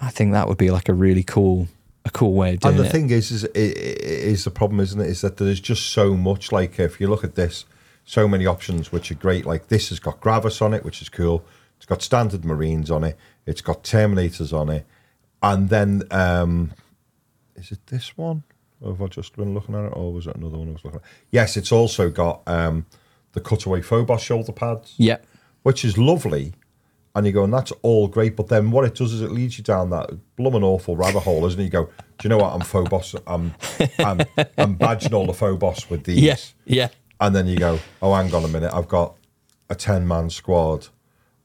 I think that would be like a really cool, a cool way of doing it. And the it. thing is, is, is the problem, isn't it? Is that there's just so much. Like if you look at this, so many options which are great. Like this has got Gravis on it, which is cool. It's got standard Marines on it. It's got Terminators on it, and then um, is it this one? Have I just been looking at it, or was it another one I was looking at? Yes, it's also got um, the cutaway Phobos shoulder pads yeah, which is lovely. And you go, and that's all great. But then what it does is it leads you down that blooming awful rabbit hole, isn't it? You go, do you know what? I'm Phobos. I'm, I'm, I'm badging all the Phobos with these. yeah, yeah, And then you go, oh, hang on a minute. I've got a 10 man squad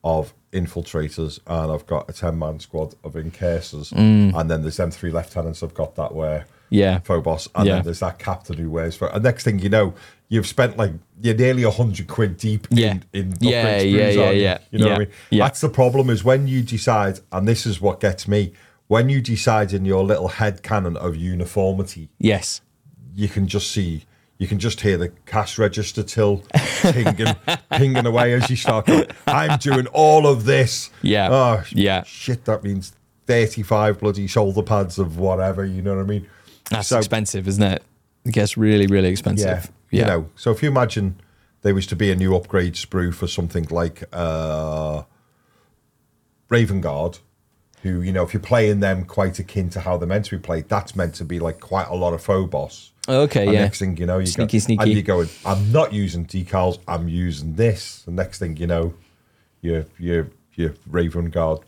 of infiltrators and I've got a 10 man squad of incursors. And then there's them three lieutenants I've got that Mm. Yeah, Phobos. And Yeah. then there's that captain who wears. And next thing you know, you've spent like, you're nearly a 100 quid deep Yeah. in, in Yeah, yeah, yeah, you? yeah, You know what I mean? yeah. That's the problem is when you decide, and this is what gets me, when you decide in your little head canon of uniformity, yes, you can just see, you can just hear the cash register till pinging, pinging away as you start going, I'm doing all of this. Yeah, Oh, yeah. Shit, that means 35 bloody shoulder pads of whatever, you know what I mean? That's So- expensive, isn't it? It gets really, really Yeah. expensive. You know, so if you imagine there was to be a new upgrade sprue for something like uh, Raven Guard, who, you know, if you're playing them quite akin to how they're meant to be played, that's meant to be like quite a lot of Phobos. Okay, And yeah. next thing you know, you Sneaky, go, sneaky. and you're going, I'm not using decals, I'm using this. And next thing you know, your your your Raven Guard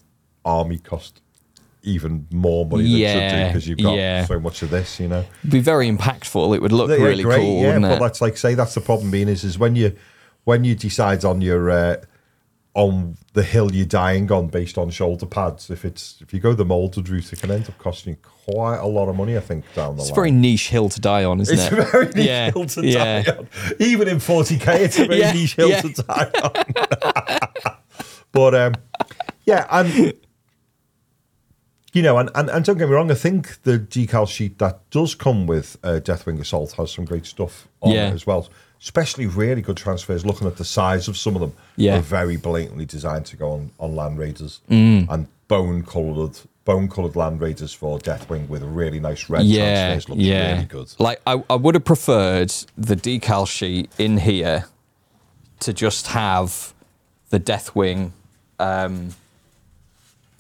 army cost even more money than it should do Yeah, because you've got yeah. so much of this, you know. It'd be very impactful. It would look Yeah, really great, cool, yeah, but that's like say that's the problem being is is when you when you decide on your uh, on the hill you're dying on based on shoulder pads. If it's if you go the molded route, it can end up costing you quite a lot of money. I think down the line. It's a very niche hill to die on, isn't It's it? a very niche Yeah, hill to yeah. die on. Even in 40k, it's a very Yeah, niche hill yeah. to die on. but um, yeah, and you know, and, and, and don't get me wrong, I think the decal sheet that does come with uh, Deathwing Assault has some great stuff on Yeah. it as well. Especially really good transfers. Looking at the size of some of them, Yeah. are very blatantly designed to go on, on Land Raiders Mm. and bone coloured bone coloured Land Raiders for Deathwing with a really nice red yeah, transfers. Looks yeah. really good. Like I, I would have preferred the decal sheet in here to just have the Deathwing um,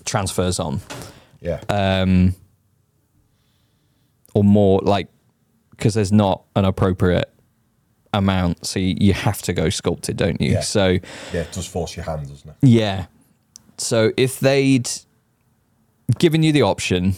transfers on, Yeah. um, or more like because there's not an appropriate amount, so you, you have to go sculpted, don't you? Yeah. So Yeah, it does force your hand, doesn't it? yeah. So if they'd given you the option,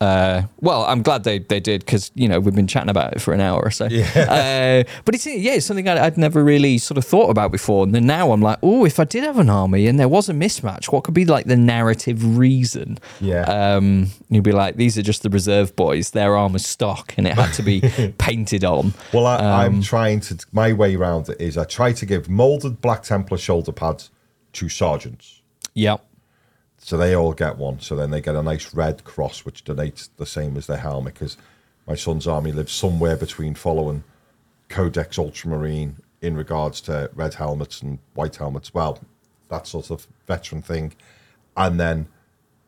uh, well, I'm glad they, they did because you know we've been chatting about it for an hour or so. Yeah. Uh, but it's yeah, it's something I'd, I'd never really sort of thought about before, and then now I'm like, oh, if I did have an army and there was a mismatch, what could be like the narrative reason? Yeah. Um, you'd be like, these are just the reserve boys. Their armor's stock, and it had to be painted on. Well, I, Um, I'm trying to. My way around it is I try to give molded Black Templar shoulder pads to sergeants. Yeah. So they all get one. So then they get a nice red cross, which donates the same as their helmet. Because my son's army lives somewhere between following Codex Ultramarine in regards to red helmets and white helmets. Well, that sort of veteran thing. And then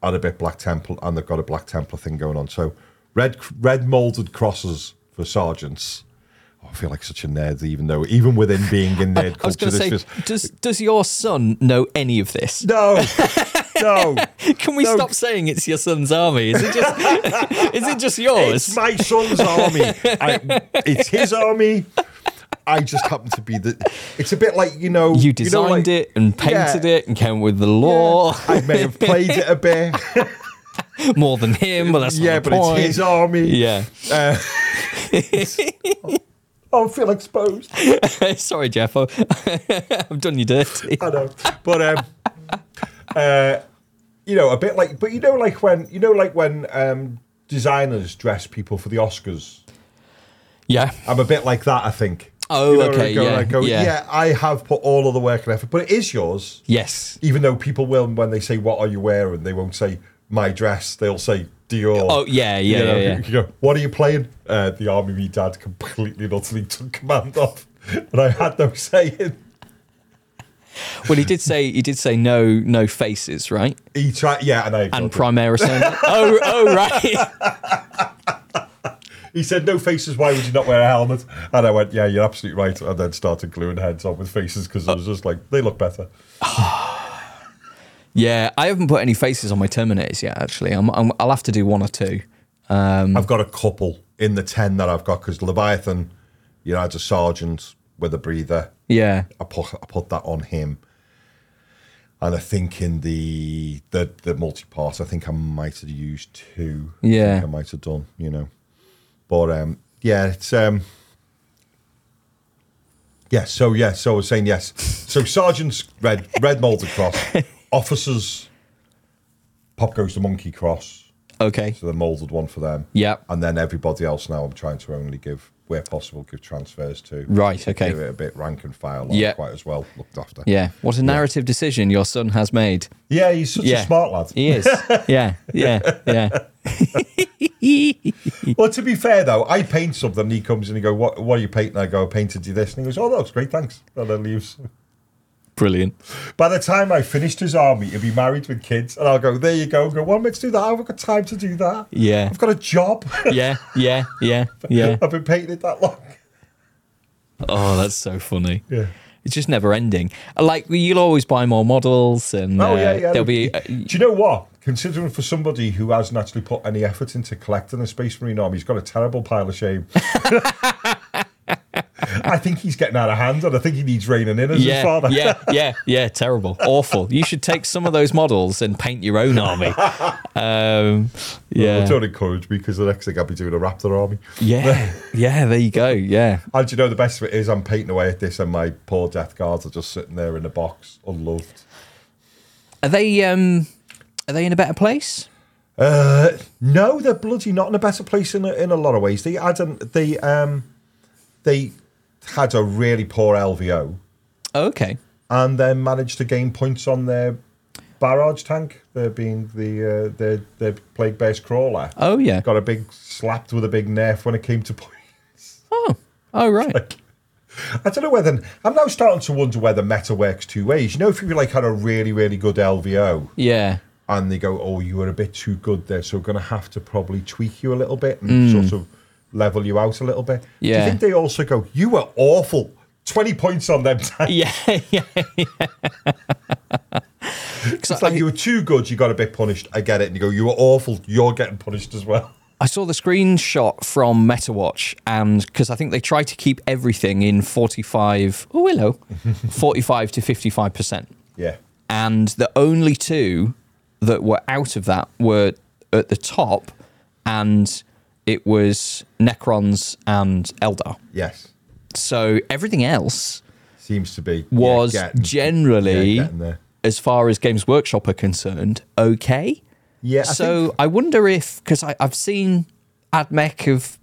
add a bit Black Temple, and they've got a Black Templar thing going on. So red red molded crosses for sergeants. Oh, I feel like such a nerd, even though, even within being in nerd I was going to say, this feels- does does your son know any of this? no, no. Can we No. stop saying it's your son's army? Is it just is it just yours? It's my son's army. I, it's his army. I just happen to be the. It's a bit like you know. you know, designed like- it and painted Yeah. it and came with the law I may have played it a bit. more than him, but that's yeah, but point. it's his army. Yeah. Uh, oh, I feel exposed. Sorry, Geoff. I've done you dirty. I know, but um, uh, you know, a bit like, but you know, like when you know, like when um, designers dress people for the Oscars. Yeah. I'm a bit like that, I think. Oh, You know, okay, go, yeah, I go, yeah. yeah, I have put all of the work and effort, but it is yours. Yes. even though people will when they say what are you wearing they won't say my dress they'll say Dior Oh, yeah, yeah, You know, yeah, yeah. you go, what are you playing uh, the army me dad completely and utterly took command of and I had no say in Well, he did say he did say no no faces, right? he tried yeah and I And ignored him. Oh, oh, right. he said no faces why would you not wear a helmet and I went yeah you're absolutely right and then started gluing heads on with faces because I was just like they look better Yeah, I haven't put any faces on my Terminators yet. Actually, I'm, I'm, I'll have to do one or two. Um, I've got a couple in the 10 that I've got because Leviathan you know as a sergeant with a breather Yeah. I put I put that on him. And I think in the the the multi part, I think I might have used two. I Yeah. think I might have done, you know. But um yeah, it's um yeah, so yeah, so I was saying yes. So sergeants red red molded cross, officers pop goes the monkey cross, Okay. so the molded one for them. Yep. And then everybody else now I'm trying to only give where possible give transfers to. Right, okay. Give it a bit rank and file Yeah. quite as well looked after. Yeah. What a narrative decision your son has made. Yeah, he's such Yeah. a smart lad. He is. yeah. Yeah. Yeah. Well, to be fair though, I paint something. and He comes and he goes, "What? What are you painting?" I go, "I painted you this," and he goes, "Oh, that's great, thanks." And then leaves. Brilliant. By the time I finished his army, he'll be married with kids, and I'll go, "There you go." Go, "One minute to do that. I haven't got time to do that. Yeah. I've got a job. Yeah. Yeah. Yeah. Yeah. I've been painting it that long." Oh, that's so funny. Yeah. It's just never ending. Like you'll always buy more models, and Oh uh, yeah, yeah. there'll be. Uh, Do you know what? Considering for somebody who hasn't actually put any effort into collecting a Space Marine army, he's got a terrible pile of shame. I think he's getting out of hand, and I think he needs reining in as his father. yeah, yeah, yeah. Terrible, awful. You should take some of those models and paint your own army. Um, Yeah. yeah, don't encourage me because the next thing I'll be doing a Raptor army. yeah, yeah. There you go. Yeah. And do you know the best of it is I'm painting away at this, and my poor Death Guards are just sitting there in a box, unloved. Are they um are they in a better place? Uh, no, they're bloody not in a better place in a, in a lot of ways. They had an, they um they had a really poor LVO okay. and then managed to gain points on their barrage tank. They're being the uh, their their plague based crawler. Oh yeah. Got a big slapped with a big nerf when it came to points. Oh. Oh right. I don't know whether I'm now starting to wonder whether meta works two ways. You know, if you like had a really really good LVO Yeah. and they go, "Oh, you were a bit too good there, so we're going to have to probably tweak you a little bit and sort of level you out a little bit." Do you. Think they also go, "You were awful, twenty points on them"? Yeah. Yeah. yeah. It's like I- you were too good, you got a bit punished. I get it, and you go, "You were awful, you're getting punished as well." I saw the screenshot from MetaWatch, and because I think they try to keep everything in 45, oh, hello, 45 to 55%. Yeah, And the only two that were out of that were at the top, and it was Necrons and Eldar. yes, So everything else seems to be was yeah, getting- generally, yeah, as far as Games Workshop are concerned, okay. Yeah, I so think- I wonder if because I've seen AdMech have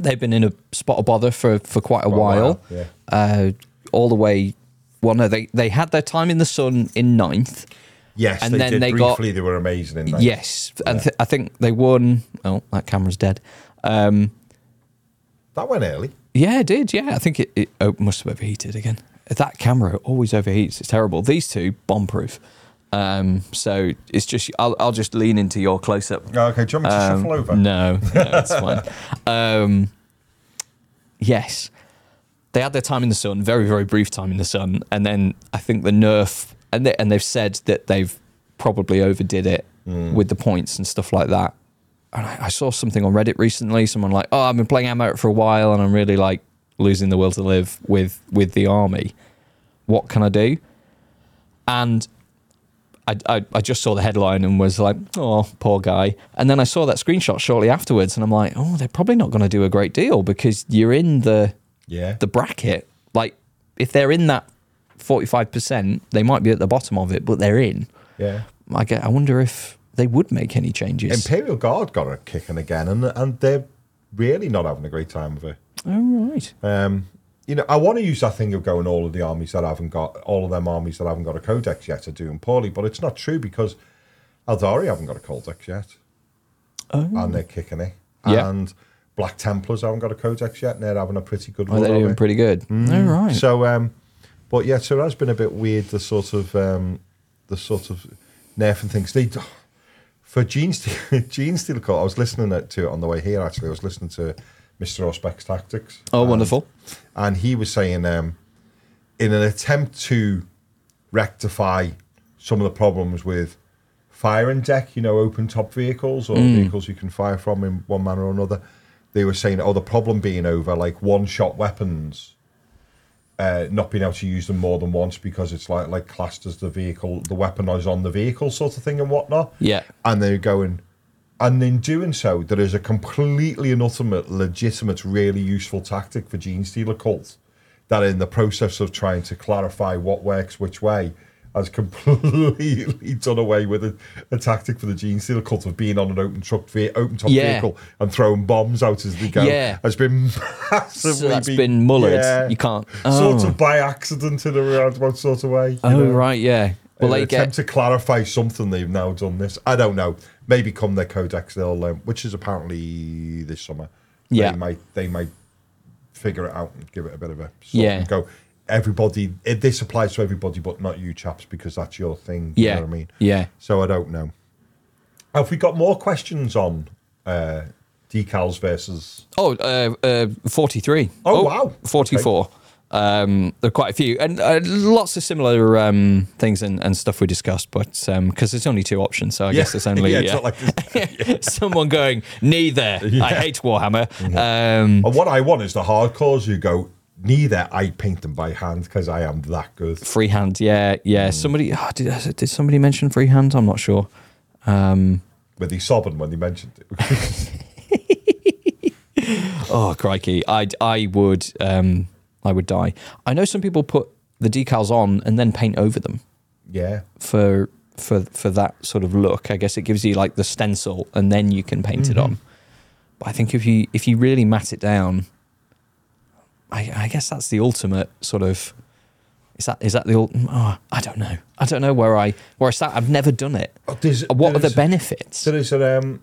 they've been in a spot of bother for for quite a Quite a while, while, yeah. uh, all the way. Well, no, they they had their time in the sun in ninth. Yes, and they then did they got- briefly. they were amazing in that. Yes, and th- I think they won. Oh, that camera's dead. Um, that went early. yeah, it did. Yeah, I think it, it oh, must have overheated again. That camera always overheats. It's terrible. These two bomb proof. Um, so it's just I'll I'll just lean into your close up. Oh, Okay, do you want me to Um, shuffle over? No, no, it's fine. Um, yes, they had their time in the sun, very very brief time in the sun, and then I think the nerf and they, and they've said that they've probably overdid it Hmm. with the points and stuff like that. And I, I saw something on Reddit recently. Someone like, "Oh, I've been playing Ammo for a while, and I'm really like losing the will to live with with the army. What can I do?" And I, I, I just saw the headline and was like, oh, poor guy. And then I saw that screenshot shortly afterwards, and I'm like, oh, they're probably not going to do a great deal because you're in the Yeah, the bracket. Like, if they're in that 45%, they might be at the bottom of it, but they're in. yeah. I get. I wonder if they would make any changes. Imperial Guard got a kicking again, and and they're really not having a great time with it. oh right. Um, you know, I want to use that thing of going all of the armies that haven't got all of them armies that haven't got a codex yet are doing poorly, but it's not true because Aeldari haven't got a codex yet, and they're kicking it. Yeah. And Black Templars haven't got a codex yet, and they're having a pretty good Oh, they're doing pretty good. Oh right. So, um, but yeah, so it has been a bit weird. The sort of um, the sort of nerfing things. They for Gene Steel, Gene Steel Cut. I was listening to it on the way here. Actually, I was listening to Mister Auspex Tactics. oh, and- wonderful. and he was saying, um, in an attempt to rectify some of the problems with firing deck, you know, open top vehicles or vehicles you can fire from in one manner or another, they were saying, oh, the problem being over like one shot weapons. Uh, not being able to use them more than once because it's like like classed as the vehicle, the weapon is on the vehicle sort of thing and whatnot Yeah. and they're going and in doing so there is a completely and ultimate legitimate really useful tactic for Genestealer Cult that in the process of trying to clarify what works which way has completely done away with a, a tactic for the Genestealer Cult of being on an open truck ve- open top Yeah. vehicle and throwing bombs out as they go Yeah. has been massively So that's been mullered. You can't- sort oh. of by accident in a roundabout sort of way Oh know? right. Yeah. Well, they an get. attempt to clarify something they've now done this. I don't know. Maybe come their codex they'll, um, which is apparently this summer. Yeah. they might they might figure it out and give it a bit of a Yeah. go. Everybody, it, this applies to everybody, but not you chaps because that's your thing. You Yeah. know what I mean? Yeah. So I don't know. Have we got more questions on uh, decals versus? Oh, uh, uh, 43. Oh, wow. 44. Um, there are quite a few, and uh, lots of similar um, things and, and stuff we discussed, but because there's only two options, so I guess there's only yeah, it's uh, like someone going, neither. I hate Warhammer. Um, And what I want is the hardcores who go, neither. I paint them by hand because I am that good. Freehand, yeah, yeah. Mm. Somebody oh, did did somebody mention freehand? I'm not sure. Um, But he sobbing when he mentioned it. oh crikey, I I would um, I would die. I know some people put the decals on and then paint over them yeah. for for for that sort of look. I guess it gives you like the stencil and then you can paint it on. But I think if you if you really mat it down, I, I guess that's the ultimate sort of. Is that is that the ult- oh, I don't know. I don't know where I where I start. I've never done it. Oh, there's- what are the benefits? So there's a um,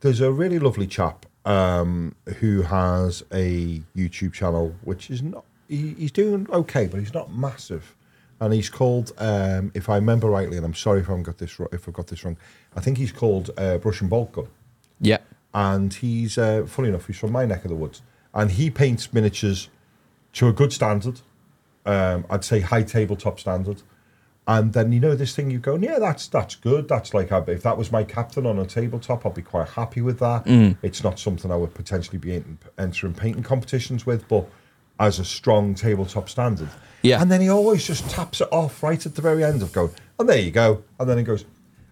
there's a really lovely chap um, who has a YouTube channel which is not he, he's doing okay, but he's not massive, and he's called um, if I remember rightly, and I'm sorry if I've got this if I've got this wrong. I think he's called uh, Brush and Bolt Gun, Yeah. and he's uh, funny enough he's from my neck of the woods, and he paints miniatures to a good standard. Um, I'd say high tabletop standard. And then you know this thing you go, yeah, that's that's good. That's like if that was my captain on a tabletop, I'd be quite happy with that. It's not something I would potentially be ent- entering painting competitions with, but as a strong tabletop standard. Yeah. And then he always just taps it off right at the very end of going, and there you go. And then he goes,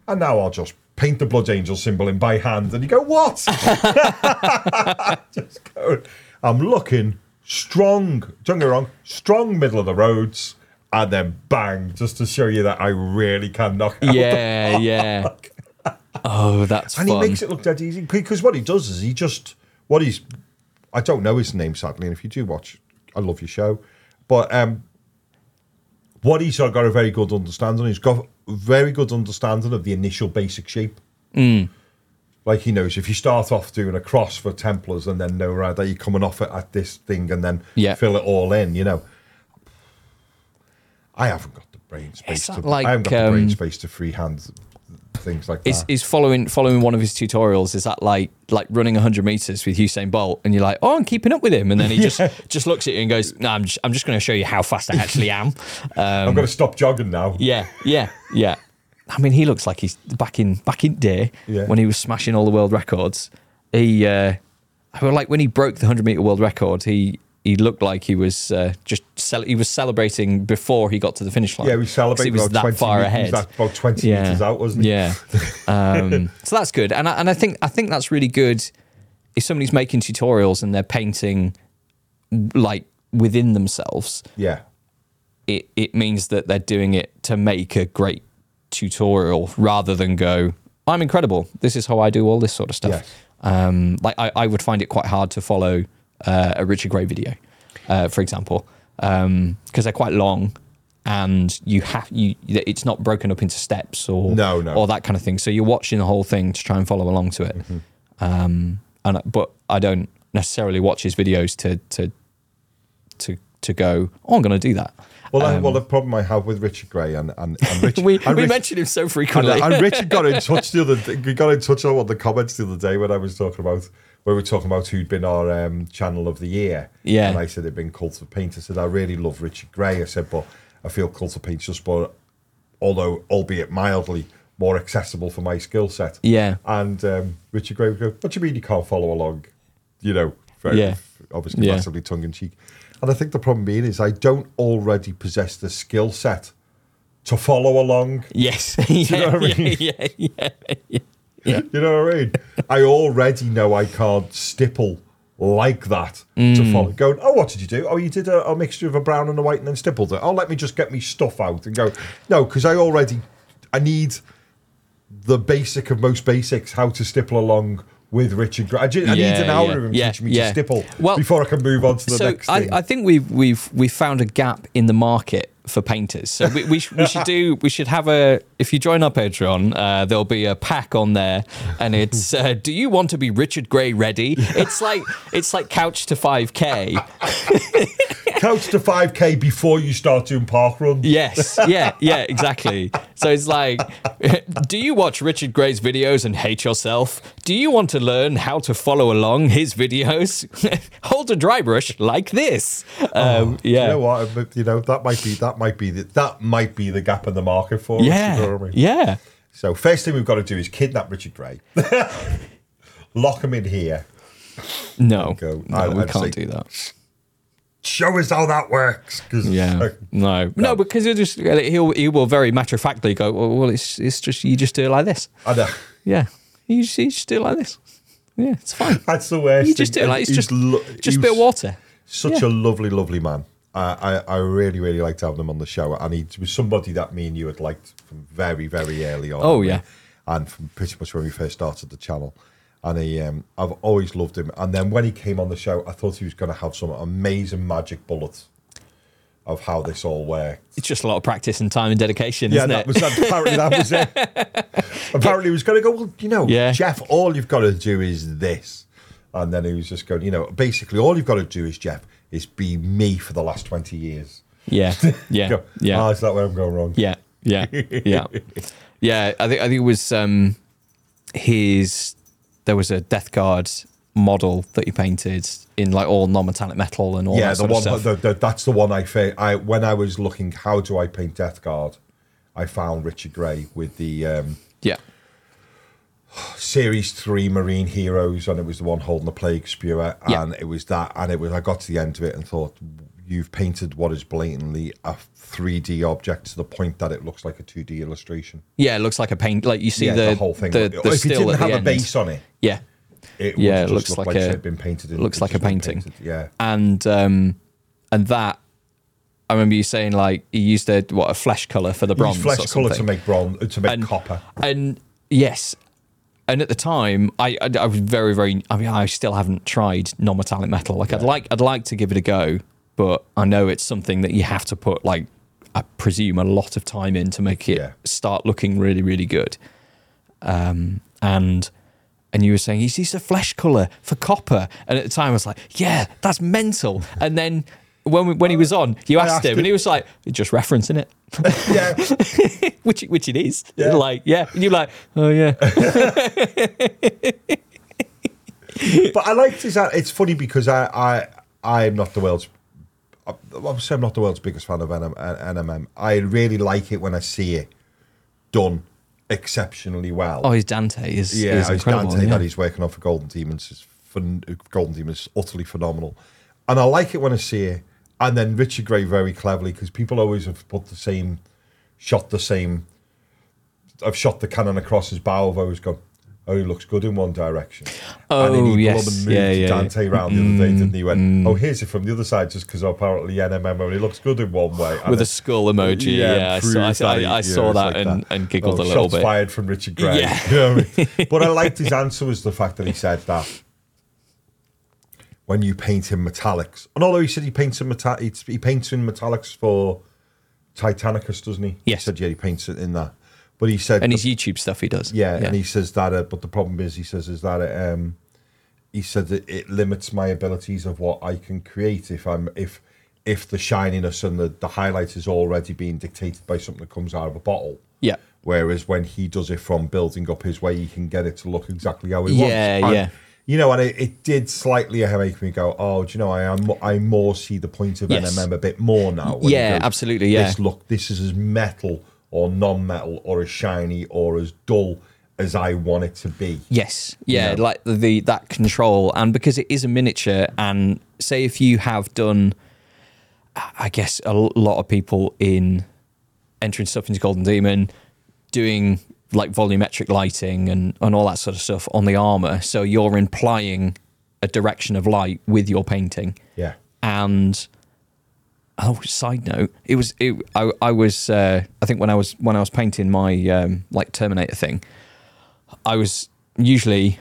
and now I'll just paint the Blood Angel symbol in by hand. And you go, what? just go. I'm looking strong. Don't get me wrong, strong middle of the roads, and then bang, just to show you that I really can knock out. Yeah, yeah. Oh, that's and fun. he makes it look dead easy because what he does is he just what he's. I don't know his name sadly, and if you do watch, I love your show, but um, what he's got a very good understanding. He's got a very good understanding of the initial basic shape. Mm. Like he knows if you start off doing a cross for Templars and then know right that you're coming off it at this thing and then Yeah. fill it all in, you know. I haven't got the brain space to like, I haven't got the brain um, space to freehand things like is that. is following following one of his tutorials is that like like running 100 meters with Usain Bolt and you're like oh I'm keeping up with him and then he just just looks at you and goes no I'm just, I'm just going to show you how fast I actually am um, I'm going to stop jogging now. yeah yeah yeah I mean he looks like he's back in back in day Yeah. when he was smashing all the world records he uh I feel like when he broke the 100 meter world record he he looked like he was uh, just cel- he was celebrating before he got to the finish line Yeah, 'Cause celebrated he was about that 20 far meters, ahead that- about 20 meters out, wasn't he? yeah. Um, so that's good, and I, and I think I think that's really good. If somebody's making tutorials and they're painting like within themselves, Yeah. it it means that they're doing it to make a great tutorial rather than go, I'm incredible. This is how I do all this sort of stuff. Yes. Um, like I, I would find it quite hard to follow uh, a Richard Gray video, uh, for example, because they're quite long. And you have you, it's not broken up into steps or No, no. or that kind of thing. So you're watching the whole thing to try and follow along to it. Mm-hmm. Um, and but I don't necessarily watch his videos to to to to go. Oh, I'm going to do that. Well, I- well, the problem I have with Richard Gray and and, and Richard, Um, We, and we Rich- mentioned him so and, frequently. and Richard got in touch the other. day- We got in touch on the comments the other day when I was talking about where we were talking about who'd been our um, channel of the year. Yeah. and I said it'd been Cult of Paint. I said I really love Richard Gray. I said, but I feel Cult of Paint's just more, although albeit mildly more accessible for my skill set. Yeah. And um, Richard Gray would go, "What do you mean you can't follow along?" You know, very, Yeah. obviously Yeah. massively tongue in cheek. And I think the problem being is I don't already possess the skill set to follow along. yes. yeah, know what I mean? yeah, yeah, yeah, yeah. You know what I mean? I already know I can't stipple like that Mm. to follow. Going, oh, what did you do? Oh, you did a, a mixture of a brown and a white and then stippled it. Oh, let me just get me stuff out and go. No, because I already, I need the basic of most basics, how to stipple along with Richard. I, ju- I need an hour yeah, of him yeah, teaching me yeah. to stipple Well, before I can move on to the so next I, thing. I think we've we've we've found a gap in the market for painters. So we, we, sh- we should do we should have a if you join our Patreon, uh, there'll be a pack on there, and it's uh, do you want to be Richard Gray ready? It's like it's like couch to five k. Couch to 5K before you start doing park run. Yes, yeah, yeah, exactly. So it's like, do you watch Richard Gray's videos and hate yourself? Do you want to learn how to follow along his videos? Hold a dry brush like this. Um, yeah, You know what? You know that might be that might be the, that might be the gap in the market for us. you yeah, know what I mean? yeah. So first thing we've got to do is kidnap Richard Gray, lock him in here. No, Go. no I- we I'd can't say- do that. show us how that works. Yeah. like- No. No, because he'll just uh, he'll he will very matter of factly go, well, well, it's it's just you just do it like this. I know. Yeah. You just, you just do it like this. Yeah, it's fine. That's the worst. You just do it like it's just lo- just a bit of water. Such Yeah. a lovely, lovely man. I, I, I really, really liked having him on the show, and he was somebody that me and you had liked from very, very early on. Oh, yeah. and from pretty much when we first started the channel. And he, um, I've always loved him. And then when he came on the show, I thought he was going to have some amazing magic bullet of how this all worked. It's just a lot of practice and time and dedication, Yeah, isn't that it? was apparently that was it. apparently, he was going to go. Well, you know, Yeah. Geoff, all you've got to do is this, and then he was just going. You know, basically, all you've got to do is Jeff is been me for the last twenty years. yeah. Yeah. Go, Yeah. Oh, is that where I'm going wrong? Yeah, yeah, yeah, yeah. I think I think it was um, his. There was a Death Guard model that he painted in like all non-metallic metal and all yeah. that The one the, the, that's the one I fa- I when I was looking how do I paint Death Guard, I found Richard Gray with the um, yeah, series three Marine Heroes, and it was the one holding the plague spewer, and it was that, and it was. I got to the end of it and thought, you've painted what is blatantly a 3D object to the point that it looks like a 2D illustration. yeah. It looks like a paint. Like you see yeah, the, the, whole thing. The, if the it still didn't have a base on it, Yeah, it Yeah, it looks like like, a- it been painted. In, looks like a painting. painted, Yeah, and um, and that. I remember you saying like he used a what a flesh color for the bronze. Flesh color to make bronze to make And- copper. And yes, and at the time, I, I I was very very. I mean, I still haven't tried non-metallic metal. Like I'd like I'd like to give it a go, but I know it's something that you have to put like I presume a lot of time in to make it Yeah. start looking really really good. Um, and and you were saying he's used a flesh color for copper, and at the time I was like, yeah, that's mental. And then. When, we, when he was on, you asked, asked him, him- and he was like, "Just referencing it." yeah, which which it is. Yeah. Like, yeah. And you're like, oh yeah. but I liked his. It's funny because I I I'm not the world's. Obviously, I'm not the world's biggest fan of NM, NMM. I really like it when I see it done exceptionally well. Oh, his Dante is, yeah, is his. Dante yeah. that he's working on for Golden Demons is Golden Demons is utterly phenomenal, and I like it when I see it. And then Richard Gray very cleverly because people always have put the same, shot the same. I've shot the cannon across his bow. I've always gone, oh, he looks good in one direction. and then Oh, he yes. moved Yeah, yeah, Dante round the other day, didn't he? He went, mm. oh, here's it from the other side, just because apparently NMM only looks good in one way. And With a skull emoji. Yeah, I saw, I, saw- that he- I saw that like and, and giggled Oh, a little shots bit. fired from Richard Gray. Yeah. You know I mean? But I liked his answer was the fact that he said that when you paint in metallics, and although he said he paints in meta- he, paints in metallics for Titanicus, doesn't he? Yes. He said yeah, he paints it in that. But he said And his YouTube stuff he does. yeah, and he says that. Uh, but the problem is, he says is that it, um, he said that it limits my abilities of what I can create if I'm if if the shininess and the the highlight is already being dictated by something that comes out of a bottle. Yeah. Whereas when he does it from building up his way, he can get it to look exactly how he Yeah, wants. And, yeah. You know, and it, it did slightly make me go, oh, do you know, I am I more see the point of Yes. NMM a bit more now. Yeah, absolutely, yeah. This look, this is as metal or non-metal or as shiny or as dull as I want it to be. Yes, yeah, know? like the that control, and because it is a miniature, and say if you have done, I guess a lot of people in entering stuff into Golden Demon, doing like volumetric lighting and and all that sort of stuff on the armor, so you're implying a direction of light with your painting, Yeah. and oh side note it was it, I, I was uh, i think when i was when i was painting my um, like terminator thing i was usually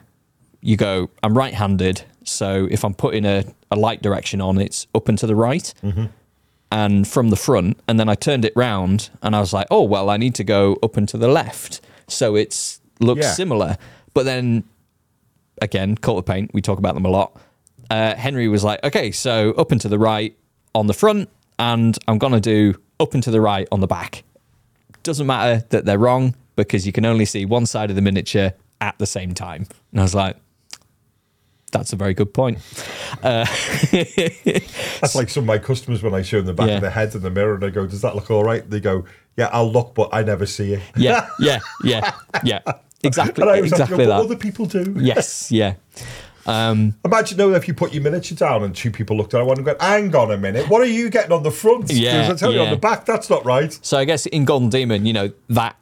you go i'm right-handed so if i'm putting a, a light direction on it's up and to the right and from the front. And then i turned it round and i was like oh well i need to go up and to the left so it's looks Yeah. similar but then again, Cult of Paint, we talk about them a lot. Uh, Henry was like, okay, so up and to the right on the front, and I'm going to do up and to the right on the back. Doesn't matter that they're wrong because you can only see one side of the miniature at the same time. And I was like, that's a very good point. Uh, That's like some of my customers when I show them the back Yeah. of their head in the mirror and I go, Does that look all right? They go, Yeah, I'll look, but I never see it. Yeah, yeah, yeah, yeah. Exactly, And I was exactly like, that. other people do. yes, yeah. Um, Imagine though if you put your miniature down and two people looked at one and go, "Hang on a minute, what are you getting on the front? Yeah, I tell you on the back, that's not right." so I guess in Golden Demon, you know that.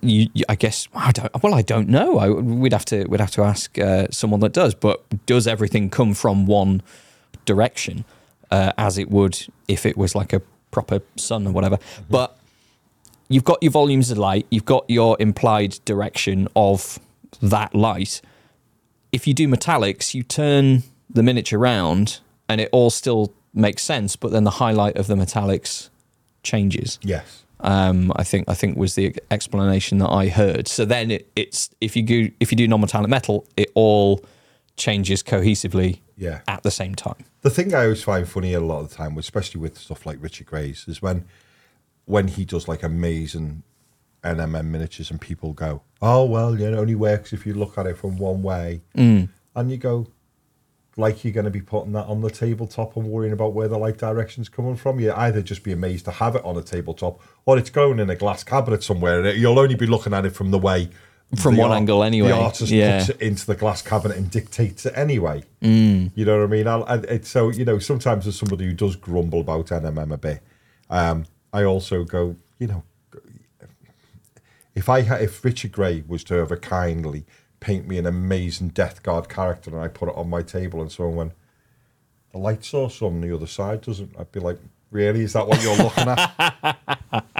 You, you- I guess I don't. Well, I don't know. I, we'd have to. We'd have to ask uh, someone that does. But does everything come from one direction, uh, as it would if it was like a proper sun or whatever? But you've got your volumes of light. You've got your implied direction of that light. If you do metallics, you turn the miniature round, and it all still makes sense. But then the highlight of the metallics changes. Yes. Um, I think I think was the explanation that I heard. So then it, it's if you do if you do non-metallic metal, it all changes cohesively Yeah. at the same time. The thing I always find funny a lot of the time, especially with stuff like Richard Gray's, is when when he does like amazing NMM miniatures and people go, "Oh well, yeah, it only works if you look at it from one way," Mm. and you go, like you're going to be putting that on the tabletop and worrying about where the light direction's coming from. You either just be amazed to have it on a tabletop, or it's going in a glass cabinet somewhere, and you'll only be looking at it from the way. From one art- angle anyway, The artist yeah. puts it into the glass cabinet and dictates it anyway. Mm. You know what I mean? I'll, I, it's so you know sometimes as somebody who does grumble about NMM a bit, um, I also go, you know, if I ha- if Richard Gray was to ever kindly paint me an amazing Death Guard character and I put it on my table and someone went, the light source on the other side doesn't, I'd be like, really? Is that what you're looking at?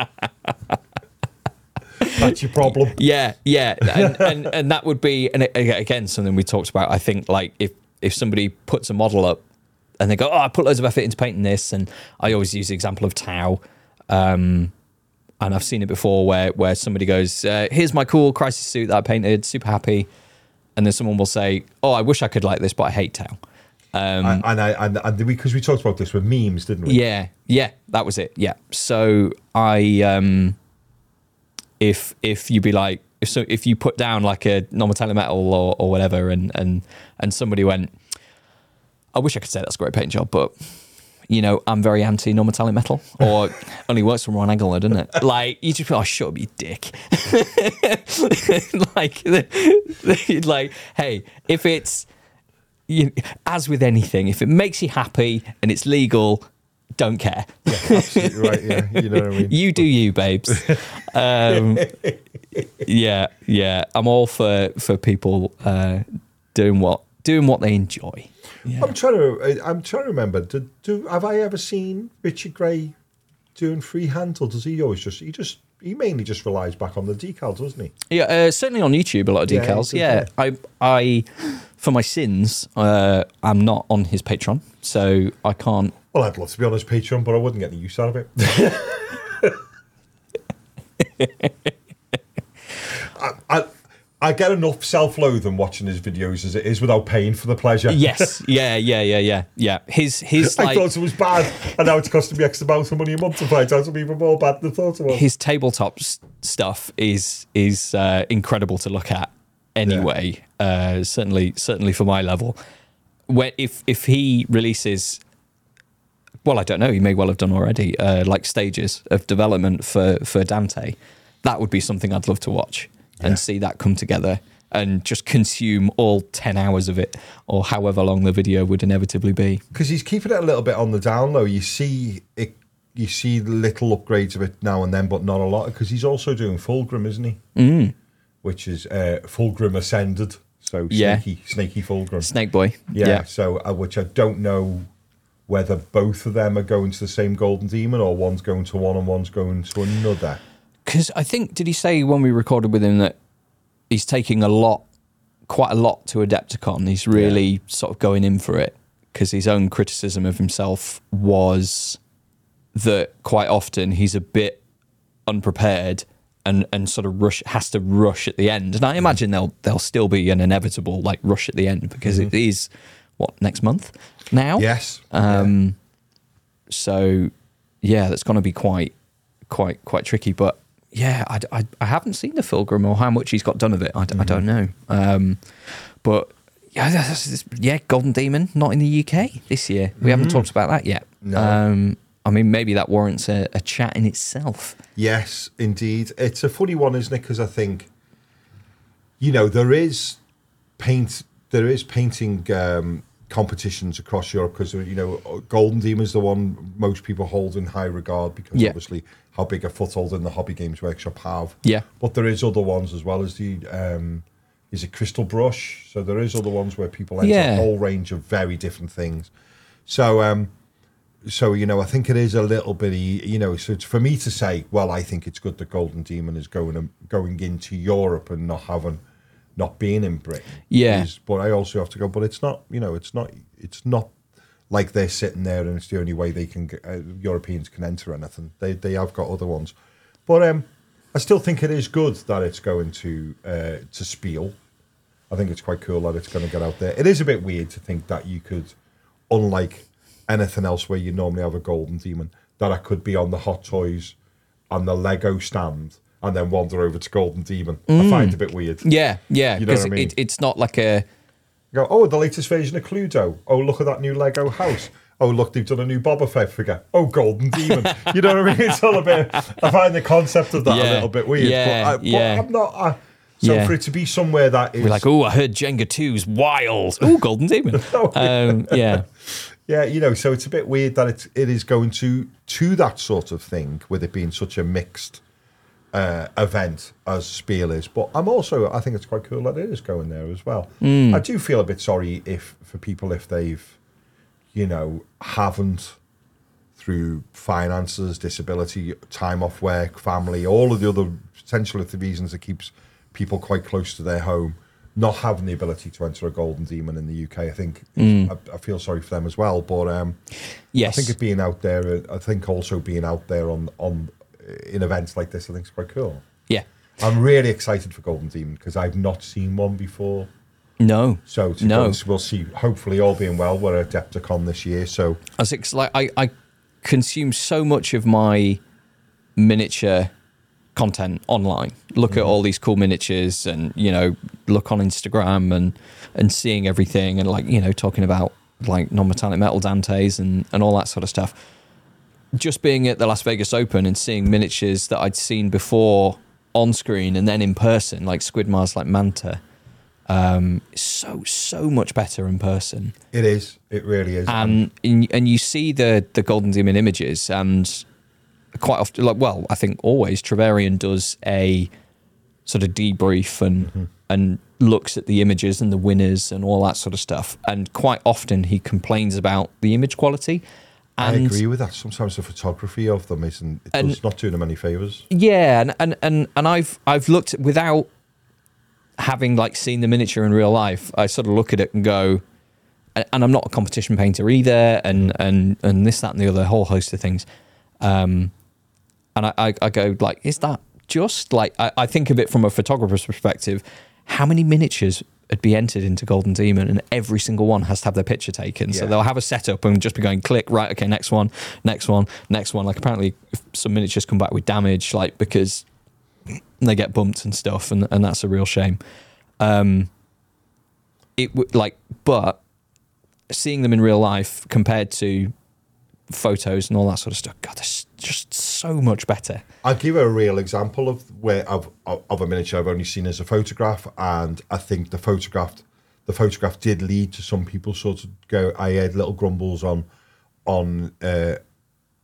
That's your problem. Yeah, yeah, and, and and that would be and again something we talked about. I think like if if somebody puts a model up and they go, oh, I put loads of effort into painting this, and I always use the example of Tau. Um, and I've seen it before where where somebody goes, uh, "Here's my cool crisis suit that I painted, super happy," and then someone will say, "Oh, I wish I could like this, but I hate Tau." and, and I and, and because we talked about this with memes, didn't we? Yeah, yeah, that was it. Yeah. So I um if if you be like if so if you put down like a non-metallic metal or, or whatever and and and somebody went I wish I could say that's a great paint job, but you know, I'm very anti non-metallic metal, or only works from one angle, doesn't it? Like you just oh, shut up, you dick. like, like, hey, if it's you, as with anything, if it makes you happy and it's legal, don't care. Yeah, absolutely right. Yeah, you know what I mean. You do you, babes. Um, yeah, yeah. I'm all for for people uh, doing what doing what they enjoy. Yeah. I'm trying to. I'm trying to remember. Do, do have I ever seen Richard Gray doing freehand, or does he always just he just he mainly just relies back on the decals, doesn't he? Yeah, uh, certainly on YouTube, a lot of decals. he Yeah, does, I, I, for my sins, uh, I'm not on his Patreon, so I can't. Well, I'd love to be on his Patreon, but I wouldn't get the use out of it. I, I, I get enough self-loathing watching his videos as it is without paying for the pleasure. Yes, yeah, yeah, yeah, yeah, yeah. His, his I like thought it was bad, and now it's costing me X amount of money a month to find out something even more bad than I thought it was. his tabletop stuff is is uh, incredible to look at. Anyway, uh, certainly, certainly for my level, where if if he releases, well, I don't know, he may well have done already, uh, like stages of development for for Dante, that would be something I'd love to watch Yeah. and see that come together and just consume all ten hours of it or however long the video would inevitably be. because he's keeping it a little bit on the down low. You see it, you see little upgrades of it now and then, but not a lot. Because he's also doing Fulgrim, isn't he? Mm. Which is uh, Fulgrim Ascended, so Yeah. snaky, snaky Fulgrim. Snake Boy, yeah, So uh, which I don't know whether both of them are going to the same Golden Demon or one's going to one and one's going to another. Because I think, did he say when we recorded with him that he's taking a lot, quite a lot to Adepticon? He's really sort of going in for it because his own criticism of himself was that quite often he's a bit unprepared and, and sort of rush has to rush at the end. And I imagine mm-hmm. there'll there'll still be an inevitable like rush at the end because it mm-hmm. is what next month now. Yes. Um, so yeah, that's going to be quite, quite, quite tricky. But yeah, I, I, I haven't seen the Fulgrim or how much he's got done of it. I don't know. Um, but yeah, yeah, Golden Demon not in the UK this year. We haven't talked about that yet. No. Um, I mean, maybe that warrants a, a chat in itself. Yes, indeed. It's a funny one, isn't it? Because I think, you know, there is paint there is painting um, competitions across Europe because you know Golden Demon is the one most people hold in high regard because Yeah. obviously how big a foothold in the Hobby Games Workshop have. Yeah. But there is other ones as well as the um, is it Crystal Brush? So there is other ones where people enter Yeah. a whole range of very different things. So um, so you know, I think it is a little bit, you know, so it's for me to say, well, I think it's good that Golden Demon is going going into Europe and not having, not being in Britain. Yeah. Is- but I also have to go, but it's not, you know, it's not, it's not like they're sitting there and it's the only way they can, get, uh, Europeans can enter anything. They they have got other ones, but um, I still think it is good that it's going to uh, to Spiel. I think it's quite cool that it's going to get out there. It is a bit weird to think that you could, unlike anything else where you normally have a golden demon, that I could be on the Hot Toys and the Lego stand and then wander over to Golden Demon. I find it a bit weird. Yeah, yeah, You know because I mean? it, it's not like a Go, oh, the latest version of Cluedo. Oh, look at that new Lego house. Oh, look, they've done a new Boba Fett figure. Oh, Golden Demon. You know what I mean? It's all a bit. I find the concept of that a little bit weird. yeah, but, I, but yeah. I'm not. Uh, so Yeah. for it to be somewhere that is we're like, oh, I heard Jenga 2's wild. Oh, Golden Demon. um, yeah, Yeah, you know, so it's a bit weird that it it is going to to that sort of thing with it being such a mixed uh, event as Spiel is. But I'm also I think it's quite cool that it is going there as well. I do feel a bit sorry if for people if they've you know haven't through finances, disability, time off work, family, all of the other potential of the reasons that keeps people quite close to their home, not having the ability to enter a golden demon in the UK. I think I, I feel sorry for them as well. But um, yes, I think it being out there, uh, I think also being out there on on in events like this, I think is quite cool. yeah. I'm really excited for Golden Demon because I've not seen one before. No, So to No. go- we'll see. Hopefully, all being well, we're at Adepticon this year. So I was ex- like I, I consume so much of my miniature content online. Look at mm-hmm. all these cool miniatures, and you know, look on Instagram and and seeing everything, and like you know, talking about like non-metallic metal Dantes and and all that sort of stuff. Just being at the Las Vegas Open and seeing miniatures that I'd seen before on screen and then in person, like Squidmar's, like Manta, um, so so much better in person it is. It really is. and and and you see the the golden demon images and quite often like well i think always Trovarion does a sort of debrief and and looks at the images and the winners and all that sort of stuff and quite often he complains about the image quality I agree with that. Sometimes the photography of them isn't. It And- not doing them any favors. Yeah, and, and and and I've I've looked without having like seen the miniature in real life. I sort of look at it and go, and and I'm not a competition painter either, and and and this that and the other whole host of things. Um, and I, I, I go like, is that just like I, I think of it from a photographer's perspective? How many miniatures would be entered into Golden Demon, and every single one has to have their picture taken. So they'll have a setup and just be going click right, okay, next one, next one, next one. Like apparently, if some miniatures come back with damage, like because they get bumped and stuff, and and that's a real shame. Um, it would like, but seeing them in real life compared to photos and all that sort of stuff, God, that's just so much better. I'll give a real example of where of, of of a miniature I've only seen as a photograph, and I think the photograph, the photograph did lead to some people sort of go. I had little grumbles on, on, uh,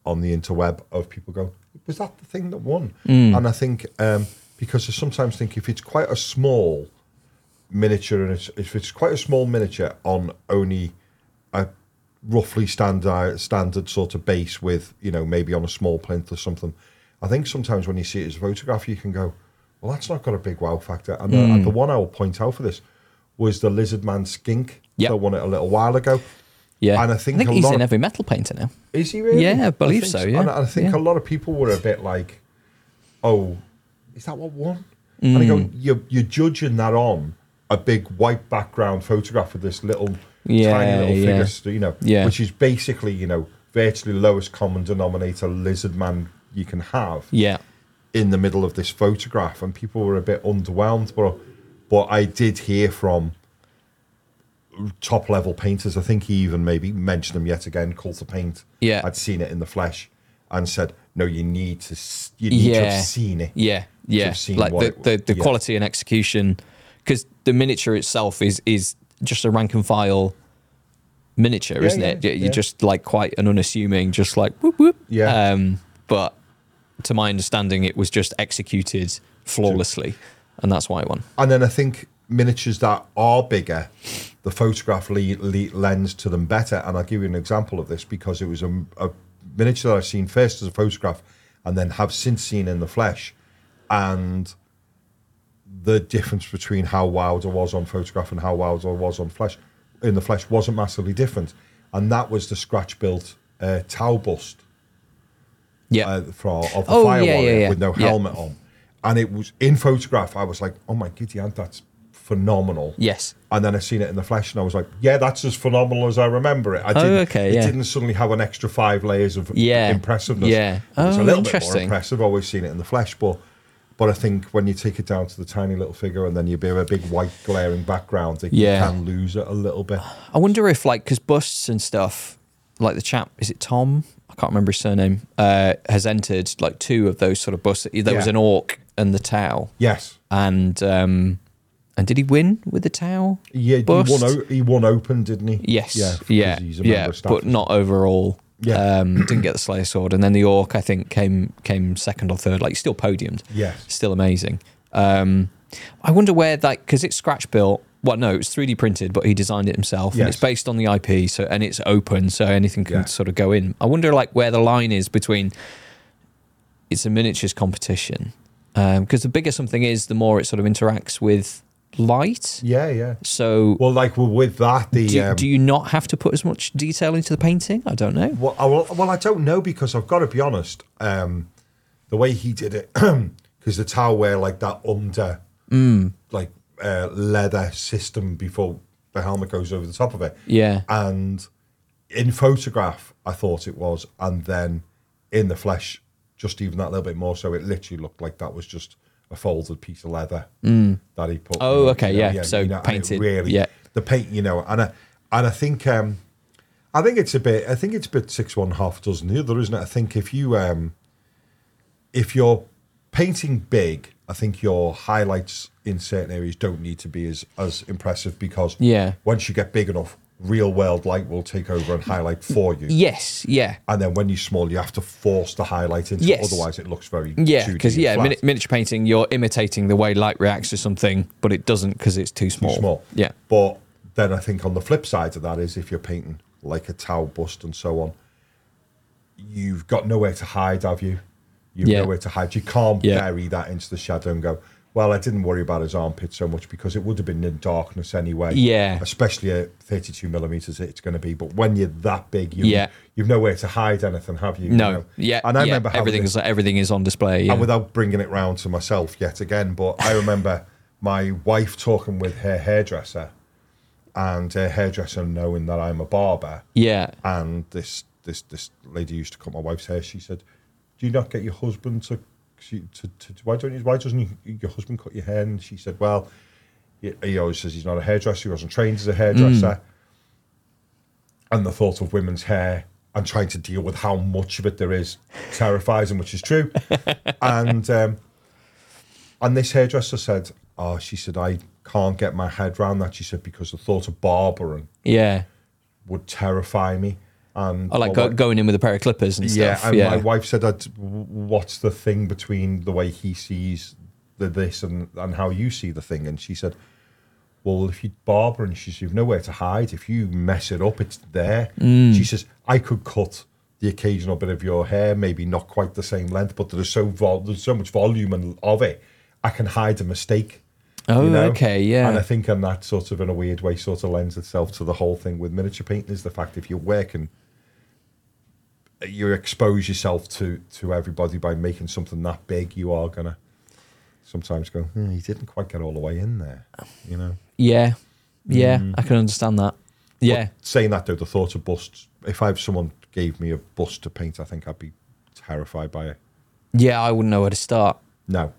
on the interweb of people going, was that the thing that won? And I think um, because I sometimes think if it's quite a small miniature and it's, if it's quite a small miniature on only a roughly standard uh, standard sort of base with you know maybe on a small plinth or something i think sometimes when you see it as a photograph you can go well that's not got a big wow factor and, the, and the hmm. one i will point out for this was the lizard man skink Yep. that won it a little while ago Yeah, And I think a he's lot in of- every metal painter now. is he really Yeah, I believe think so, yeah. and i think Yeah. a lot of people were a bit like oh is that what won and I Mm. go hmm. you're, you're judging that on a big white background photograph of this little Yeah, tiny little yeah. figure, you know, Yeah. which is basically, you know, virtually lowest common denominator lizard man you can have Yeah, in the middle of this photograph, and people were a bit underwhelmed. But but I did hear from top level painters. I think he even maybe mentioned them yet again. Cult of Paint. Yeah. I'd seen it in the flesh and said, "No, you need to. You need to have seen it." Yeah, yeah. Like the it- the, the yeah. quality and execution, because the miniature itself is is just a rank and file miniature, Yeah, isn't yeah, it? You- You're yeah. just like quite an unassuming, just like whoop whoop. Yeah. Um, but to my understanding, it was just executed flawlessly, and that's why it won. And then I think miniatures that are bigger, the photograph le- le- lends to them better. And I'll give you an example of this because it was a, a miniature that I've seen first as a photograph and then have since seen in the flesh. And the difference between how Wilder was on photograph and how Wilder was on flesh in the flesh wasn't massively different. And that was the scratch built uh, Tau bust Yeah. uh, for of the Oh, fire yeah, warrior yeah, yeah. with no Yeah. helmet on, and it was in photograph. I was like, "Oh my giddy aunt, that's phenomenal!" yes. And then I seen it in the flesh, and I was like, "Yeah, that's as phenomenal as I remember it." I Oh, didn't, okay, It didn't suddenly have an extra five layers of Yeah, impressiveness. yeah. it's a Oh, little bit more impressive. I've Always seen it in the flesh, but. But I think when you take it down to the tiny little figure and then you have a big white glaring background, it Yeah. you can lose it a little bit. I wonder if like because busts and stuff, like the chap, is it Tom? I can't remember his surname. Uh, has entered like two of those sort of busts. There was an orc and the Tau, Yes, and um, and did he win with the Tau? yeah, he won, he won open, didn't he? Yes, yeah, yeah, he's a yeah, of staff but not overall. Yeah. um, didn't get the Slayer sword, and then the orc I think came came second or third. Like still podiumed. Yeah. still amazing. Um, I wonder where that because it's scratch built. Well, no, it's 3D printed, but he designed it himself, and it's based on the IP. So and it's open, so anything can Yeah. sort of go in. I wonder like where the line is between it's a miniatures competition because the bigger something is, the more it sort of interacts with light. Yeah, yeah. So Well, like well, with that, the do, um, do you not have to put as much detail into the painting? I don't know. well, I, well, well, I don't know because I've got to be honest. Um, the way he did it, because the towel wear like that under Mm. like uh, leather system before the helmet goes over the top of it. Yeah. And in photograph, I thought it was, and then in the flesh, just even that little bit more. So it literally looked like that was just a folded piece of leather that he put. Oh, you okay, you know, yeah. So and it painted, really, yeah. the paint, you know, and I, and I think, um, I think it's a bit, I think it's a bit six one half dozen the other, isn't it? I think if you, um, if you're painting big, I think your highlights in certain areas don't need to be as as impressive because Yeah. once you get big enough, real world light will take over and highlight for you. Yes. Yeah. And then when you're small, you have to force the highlight into Yes. otherwise it looks very Yeah, because yeah, miniature painting, you're imitating the way light reacts to something, but it doesn't because it's too small. too small. Yeah, But then I think on the flip side of that is if you're painting like a Tau bust and so on, you've got nowhere to hide, have you? You've Yeah. nowhere to hide. You can't Yeah. bury that into the shadow and go, well, I didn't worry about his armpit so much because it would have been in darkness anyway. Yeah. Especially at 32 millimeters, it's going to be. But when you're that big, you, Yeah. you've nowhere to hide anything, have you? You no, know? yeah, And I yeah, remember having everything this- is everything is on display. Yeah. and without bringing it round to myself yet again, but I remember my wife talking with her hairdresser, and her hairdresser knowing that I'm a barber, yeah, and this this this lady used to cut my wife's hair. She said, "Do you not get your husband to, to, to, to why don't you, why doesn't you, your husband cut your hair?" And she said, "Well, he, he always says he's not a hairdresser. He wasn't trained as a hairdresser." And the thought of women's hair and trying to deal with how much of it there is terrifies him, which is true. and um, and this hairdresser said, "Oh, she said I can't get my head around that." She said because the thought of barbering yeah. would terrify me. And I like go, wi- going in with a pair of clippers and yeah, stuff. and Yeah, my wife said what's the thing between the way he sees the this and and how you see the thing, and she said. Well, if you barber and she says you've nowhere to hide, if you mess it up, it's there. Mm. She says I could cut the occasional bit of your hair, maybe not quite the same length, but there's so vol- there's so much volume and of it, I can hide a mistake. Oh, you know? okay, yeah. And I think, and that sort of in a weird way, sort of lends itself to the whole thing with miniature painting is the fact if you're working, you expose yourself to to everybody by making something that big, you are gonna sometimes go, hmm, he didn't quite get all the way in there, you know. yeah, yeah. Mm. I can understand that. Yeah, But saying that though, the thought of busts. If I have someone gave me a bust to paint, I think I'd be terrified by it. yeah. I wouldn't know where to start. No,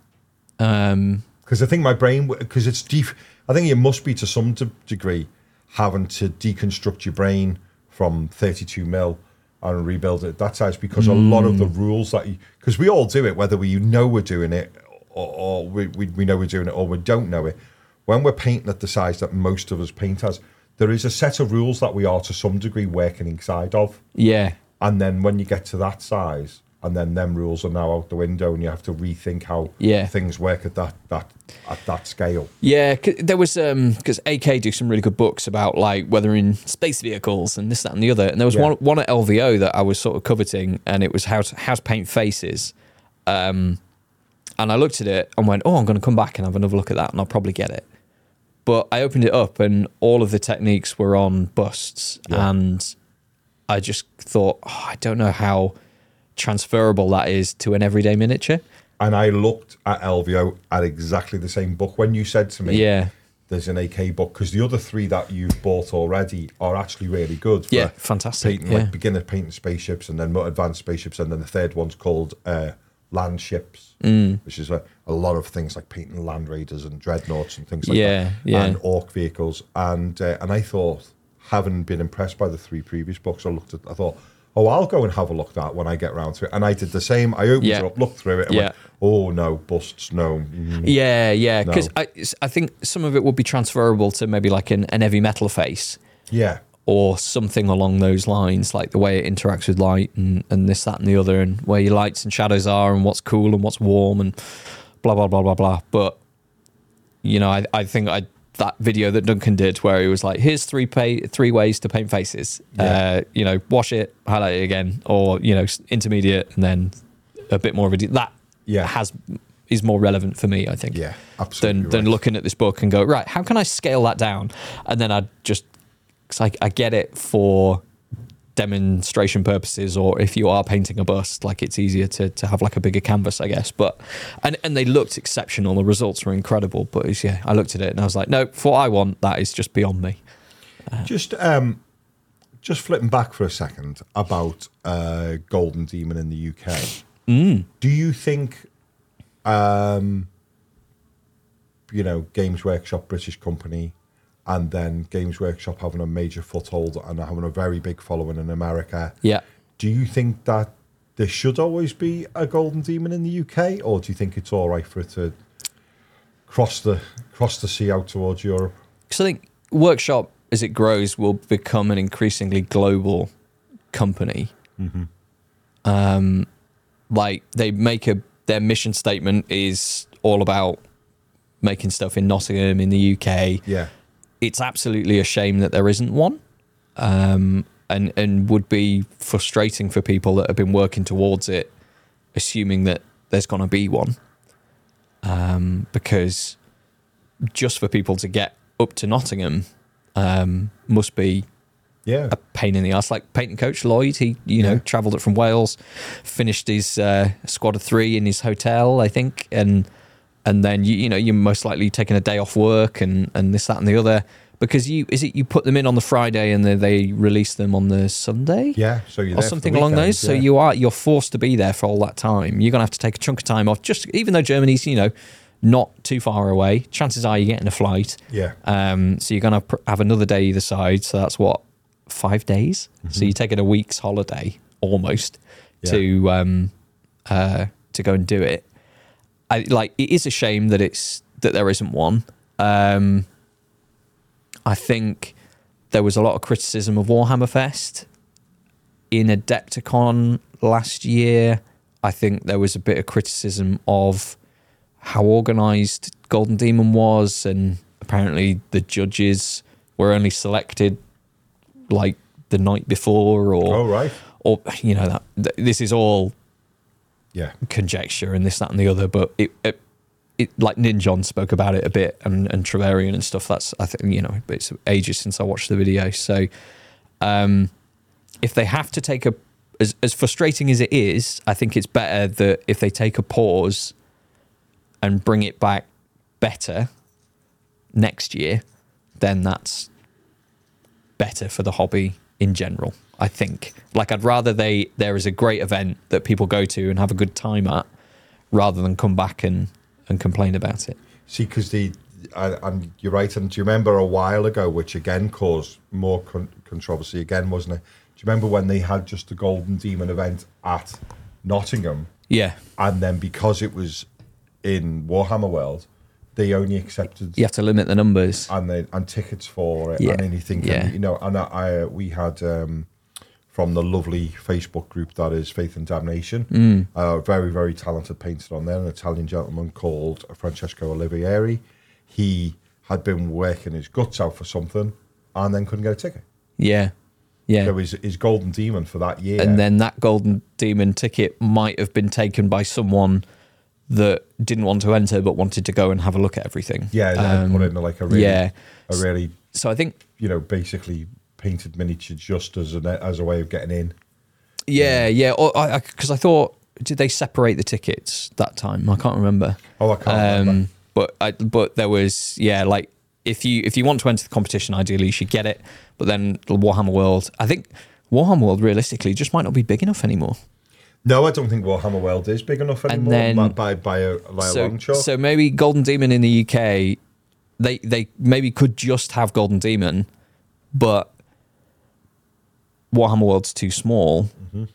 Um, because I think my brain, because it's deep. I think it must be to some de- degree having to deconstruct your brain from 32 mil and rebuild it that size because a lot of the hmm. rules that you, because we all do it, whether we you know we're doing it or, or we, we, we know we're doing it or we don't know it. when we're painting at the size that most of us paint as, there is a set of rules that we are to some degree working inside of. Yeah. And then when you get to that size, and then them rules are now out the window, and you have to rethink how Yeah. things work at that that at that scale. Yeah, there was um because AK do some really good books about like weathering space vehicles and this, that, and the other. And there was Yeah. one one at LVO that I was sort of coveting, and it was how to how to paint faces. Um, and I looked at it and went, "Oh, I'm going to come back and have another look at that, and I'll probably get it." But I opened it up, and all of the techniques were on busts, Yeah. and I just thought, oh, I don't know how transferable that is to an everyday miniature. And I looked at LVO at exactly the same book when you said to me, Yeah. there's an AK book," because the other three that you've bought already are actually really good. For Yeah, fantastic, Painting yeah. like beginner painting spaceships, and then more advanced spaceships, and then the third one's called uh, land ships, Mm. which is a, a lot of things like painting land raiders and dreadnoughts and things like Yeah, that, yeah. and orc vehicles. And uh, and I thought, having been impressed by the three previous books, I looked at, I thought. Oh, I'll go and have a look at that when I get round to it. And I did the same. I opened Yeah. it up, looked through it, and Yeah. went, "Oh no, busts, no." mm, Yeah, yeah, because No. I, I think some of it would be transferable to maybe like an, an heavy metal face Yeah, or something along those lines, like the way it interacts with light and, and this, that, and the other, and where your lights and shadows are, and what's cool and what's warm, and blah blah blah blah blah. But you know, I, I think I that video that Duncan did where he was like, "Here's three pay, three ways to paint faces. Yeah. Uh, you know, wash it, highlight it again, or you know, intermediate, and then a bit more of a de- that Yeah. has is more relevant for me. I think yeah, absolutely. than than looking at this book and go right how can i scale that down and then i just cause I, I get it for demonstration purposes or if you are painting a bust like it's easier to, to have like a bigger canvas i guess but and and they looked exceptional the results were incredible but it's, yeah i looked at it and i was like no for what i want that is just beyond me Just um, just flipping back for a second about uh, Golden Demon in the UK. Mm. Do you think, um, you know, Games Workshop, British company, and then Games Workshop having a major foothold and having a very big following in America? yeah. Do you think that there should always be a Golden Demon in the UK, or do you think it's all right for it to cross the cross the sea out towards Europe? because i think workshop as it grows will become an increasingly global company. Um like they make a their mission statement is all about making stuff in nottingham in the uk Yeah, it's absolutely a shame that there isn't one um and and would be frustrating for people that have been working towards it assuming that there's going to be one. Um because just for people to get up to nottingham um must be yeah, a pain in the ass. Like painting coach Lloyd, he you know travelled it from Wales, finished his uh, squad of three in his hotel, I think, and and then you you know you're most likely taking a day off work and and this that and the other because you is it you put them in on the Friday and then they release them on the Sunday. yeah. So you're Or there for the something along those. So you are you're forced to be there for all that time. You're gonna have to take a chunk of time off. Just even though Germany's you know not too far away, chances are you're getting a flight. yeah. Um, so you're going to pr- have another day either side. So that's what five days. So you're taking a week's holiday almost Yeah. to um, uh, to go and do it. I like. It is a shame that it's that there isn't one. Um, I think there was a lot of criticism of Warhammer Fest in Adepticon last year. I think there was a bit of criticism of how organized Golden Demon was, and apparently the judges were only selected like the night before, or Oh right. or you know that th- this is all Yeah. conjecture and this, that, and the other. But it, it, it like Ninjon spoke about it a bit, and and Trovarion and stuff. That's I think you know, it's ages since I watched the video. So, um, if they have to take a as as frustrating as it is, I think it's better that if they take a pause and bring it back better next year, then that's better for the hobby in general. I think. Like I'd rather they there is a great event that people go to and have a good time at, rather than come back and and complain about it. See, because the I, and you're right. And do you remember a while ago, which again caused more con- controversy again, wasn't it? Do you remember when they had just the Golden Demon event at Nottingham, Yeah, and then because it was in Warhammer World, they only accepted You have to limit the numbers. and they and tickets for it Yeah. and anything. Yeah. And, you know, and I, I we had um, from the lovely Facebook group that is Faith and Damnation, Mm. a very very talented painter on there, an Italian gentleman called Francesco Olivieri. He had been working his guts out for something and then couldn't get a ticket. Yeah. Yeah. So his, his golden demon for that year. and then that golden demon ticket might have been taken by someone that didn't want to enter but wanted to go and have a look at everything. yeah, Um, put in like a really, yeah. a really So I think you know basically painted miniature just as a as a way of getting in. yeah, yeah, or I because I, thought did they separate the tickets that time? I can't remember. Oh, I can't remember. Um, but I, but there was yeah like if you if you want to enter the competition ideally you should get it but then Warhammer World I think Warhammer World realistically just might not be big enough anymore No, I don't think Warhammer World is big enough anymore. And then- by, by, a, by a long shot. so maybe Golden Demon in the UK, they they maybe could just have Golden Demon, but Warhammer World's too small. Mm-hmm.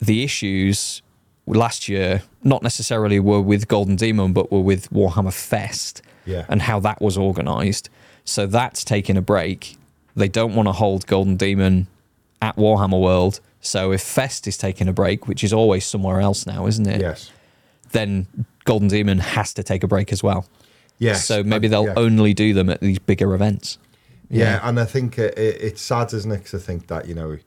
The issues last year not necessarily were with Golden Demon, but were with Warhammer Fest Yeah. and how that was organised. So that's taking a break. They don't want to hold Golden Demon at Warhammer World. So if Fest is taking a break, which is always somewhere else now, isn't it? yes. then Golden Demon has to take a break as well. Yes. So maybe they'll yeah. only do them at these bigger events. Yeah, and I think it, it, it's sad, isn't it, to think that, you know,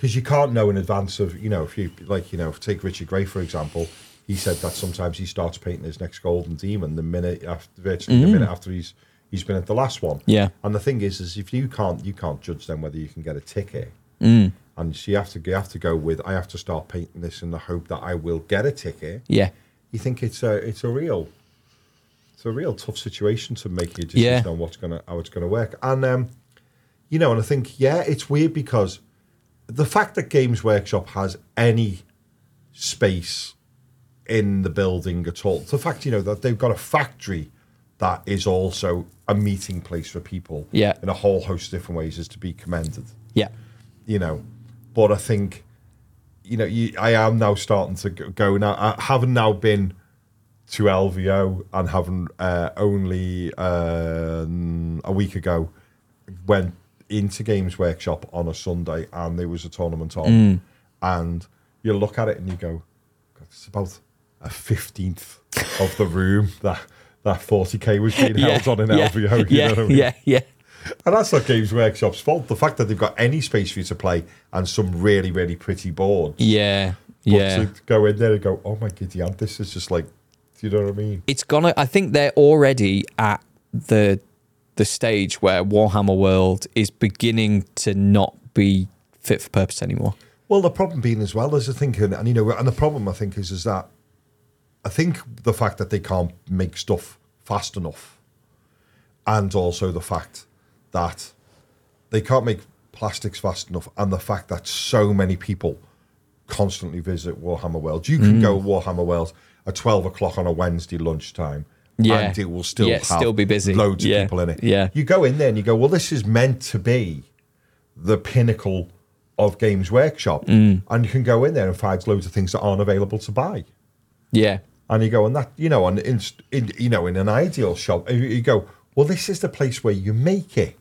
because you can't know in advance of, you know, if you, like, you know, take Richard Gray, for example, he said that sometimes he starts painting his next Golden Demon the minute after, virtually the minute after he's he's been at the last one. Yeah. And the thing is, is if you can't, you can't judge them whether you can get a ticket. Mm. And so you have to you have to go with I have to start painting this in the hope that I will get a ticket. Yeah. You think it's a it's a real it's a real tough situation to make a decision Yeah. on what's gonna how it's gonna work. And um, you know, and I think yeah, it's weird because the fact that Games Workshop has any space in the building at all, the fact you know that they've got a factory that is also a meeting place for people Yeah. in a whole host of different ways is to be commended Yeah. you know. But I think, you know, you, I am now starting to go- now. I haven't now been to LVO and having uh, only um a week ago went into Games Workshop on a Sunday and there was a tournament on, mm. and you look at it and you go, God, it's about a fifteenth of the room that that 40k was being held on in yeah. LVO. You yeah. know what I mean? yeah. Yeah. And that's not Games Workshop's fault. The fact that they've got any space for you to play and some really, really pretty boards. Yeah. But Yeah. to go in there and go, oh my giddy aunt, this is just like, do you know what I mean? It's gonna. I think they're already at the the stage where Warhammer World is beginning to not be fit for purpose anymore. Well, the problem being as well as I think, and, and you know, and the problem I think is is that I think the fact that they can't make stuff fast enough, and also the fact that they can't make plastics fast enough, and the fact that so many people constantly visit Warhammer World. You can mm. go to Warhammer World at twelve o'clock on a Wednesday lunchtime. Yeah. and it will still Yeah, have still be busy. Loads Yeah, of people in it. yeah. you go in there and you go, well, this is meant to be the pinnacle of Games Workshop, Mm. and you can go in there and find loads of things that aren't available to buy. Yeah. And you go, and that you know, and in, in you know, in an ideal shop, you- you go, well, this is the place where you make it.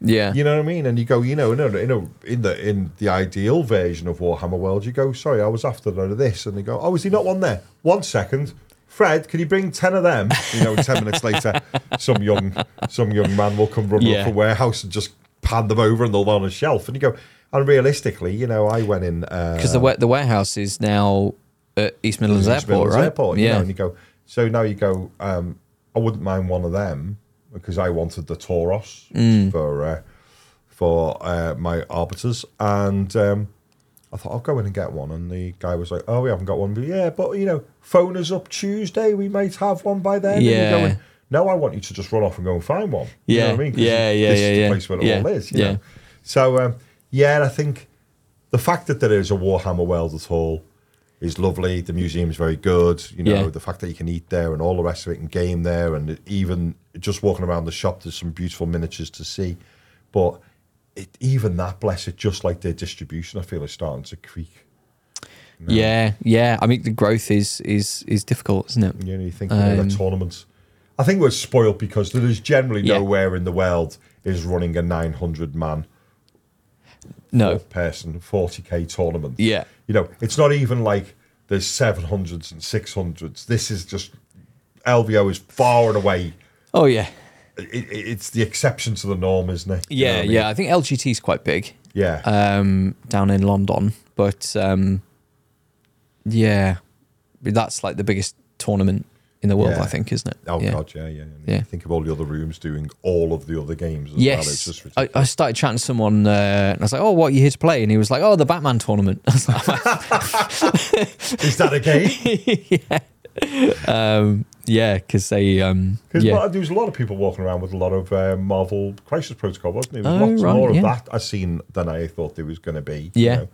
Yeah. You know what I mean? And you go, you know, in a, in, a, in the in the ideal version of Warhammer World, you go, sorry, I was after none of this, and they go, oh, is he not one there? One second, Fred, can you bring ten of them? You know, ten minutes later, some young some young man will come running Yeah. up a warehouse and just pan them over, and they'll be on a shelf, and you go, and realistically, you know, I went in Because uh, the the warehouse is now at East Midlands East Airport, Midlands right? Airport, you know, yeah. and you go, so now you go, um, I wouldn't mind one of them because I wanted the Toros Mm. for uh, for uh, my arbiters, and um, I thought I'll go in and get one, and the guy was like, "Oh, we haven't got one, but yeah, but you know, phone us up Tuesday, we might have one by then." Yeah. going, no, I want you to just run off and go and find one. You know Yeah, what I mean? yeah, yeah, this yeah, is the yeah. place where it Yeah, all is. You yeah. know? So um, yeah, and I think the fact that there is a Warhammer World at all is lovely. The museum is very good. You know, Yeah. the fact that you can eat there and all the rest of it and game there, and even just walking around the shop, there's some beautiful miniatures to see. But it, even that, bless it, just like their distribution, I feel is starting to creak. Yeah, yeah. I mean, the growth is is is difficult, isn't it? You know, you think Um, the tournaments. I think we're spoiled because there is generally Yeah. nowhere in the world is running a 900 man No. person 40k tournament. Yeah. You know, it's not even like there's 700s and 600s. This is just LVO is far and away. Oh yeah. It, it, it's the exception to the norm, isn't it? You Yeah, I mean? yeah. I think LGT is quite big Yeah. um, down in London, but um, yeah, that's like the biggest tournament in the world, Yeah. I think, isn't it? oh, yeah. God, yeah, yeah. yeah. Yeah. Think of all the other rooms doing all of the other games as well. It's Yes, just I, I started chatting to someone, uh, and I was like, "Oh, what are you here to play?" And he was like, "Oh, the Batman tournament." I like, Is that a game? um, "Yeah, because they, um, Because yeah, there was a lot of people walking around with a lot of uh, Marvel Crisis Protocol, wasn't there? There was Oh, lots right, more yeah. of that I seen than I thought there was going to be. Yeah.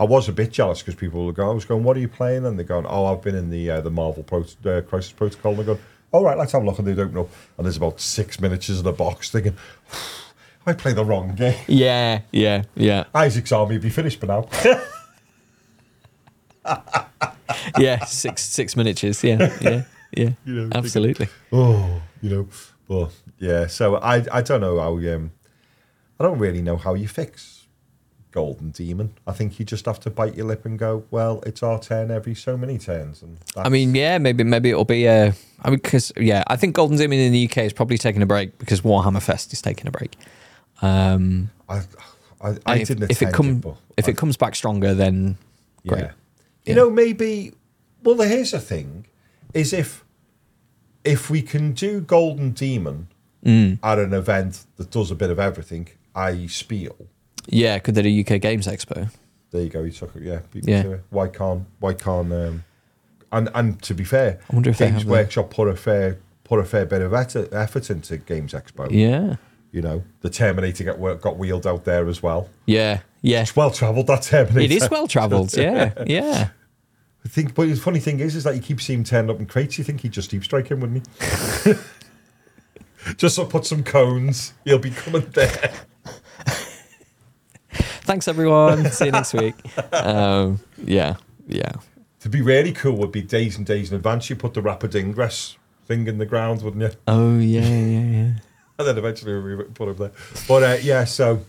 I was a bit jealous because people were going, I was going, what are you playing? And they're going, oh, I've been in the uh, the Marvel Pro- uh, Crisis Protocol. And they're going, all right, let's have a look. And they'd open up, and there's about six miniatures in a box thinking, I play the wrong game. yeah, yeah, yeah, Isaac's army would be finished by now. yeah." Six six miniatures, yeah, yeah, yeah, You know, absolutely. oh, you know. But yeah, so I I don't know how um I don't really know how you fix Golden Demon. I think you just have to bite your lip and go, well, it's our turn every so many turns. And I mean, yeah, maybe maybe it'll be I mean, because yeah, I think Golden Demon in the UK is probably taking a break because Warhammer Fest is taking a break. Um, I I, I if, didn't if it attend come but if I- it comes back stronger, then great. Yeah. Yeah. You know, maybe. Well, here's the thing: is if if we can do Golden Demon Mm. at an event that does a bit of everything, i.e., Spiel. Yeah, could they do UK Games Expo? There you go. You took it. Yeah. Yeah. Me to it. Why can't? Why can't? Um, and and to be fair, I wonder if Games Workshop put a fair put a fair bit of effort, effort into Games Expo. Yeah, You know, the Terminator got work, got wheeled out there as well. yeah, yeah. It's well travelled that Terminator. It is well travelled. Yeah, yeah. I think, but the funny thing is, is that you keep seeing him turn up in crates. You think he'd just deep strike him, wouldn't he? just to put some cones, he'll be coming there. Thanks everyone. See you next week. Um, yeah, yeah. To be really cool would be days and days in advance. You put the rapid ingress thing in the ground, wouldn't you? Oh yeah, yeah, yeah. And then eventually we put him there. But uh, yeah, so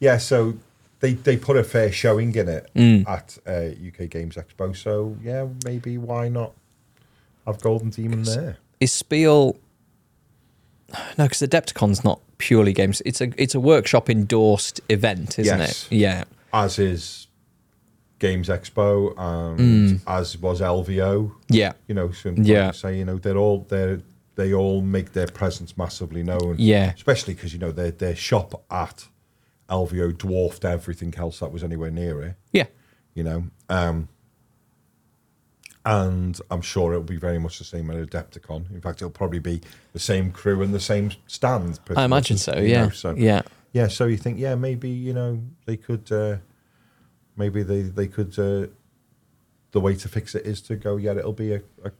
yeah, so they they put a fair showing in it Mm. at uh, UK Games Expo. So yeah, maybe why not have Golden Demon there? Is Spiel? No, because Adepticon's not purely games. It's a it's a workshop endorsed event, isn't Yes. it? Yeah. As is Games Expo, and as was LVO. Yeah. You know, so Yeah. like say you know they're all they they all make their presence massively known. Yeah. especially because you know their their shop at LVO dwarfed everything else that was anywhere near it. Yeah. you know. Um, and I'm sure it'll be very much the same at Adepticon. In fact, it'll probably be the same crew and the same stand. I imagine so. Yeah. know, so Yeah. yeah, so you think, yeah, maybe you know they could, uh, maybe they they could. Uh, the way to fix it is to go. Yeah, it'll be a, a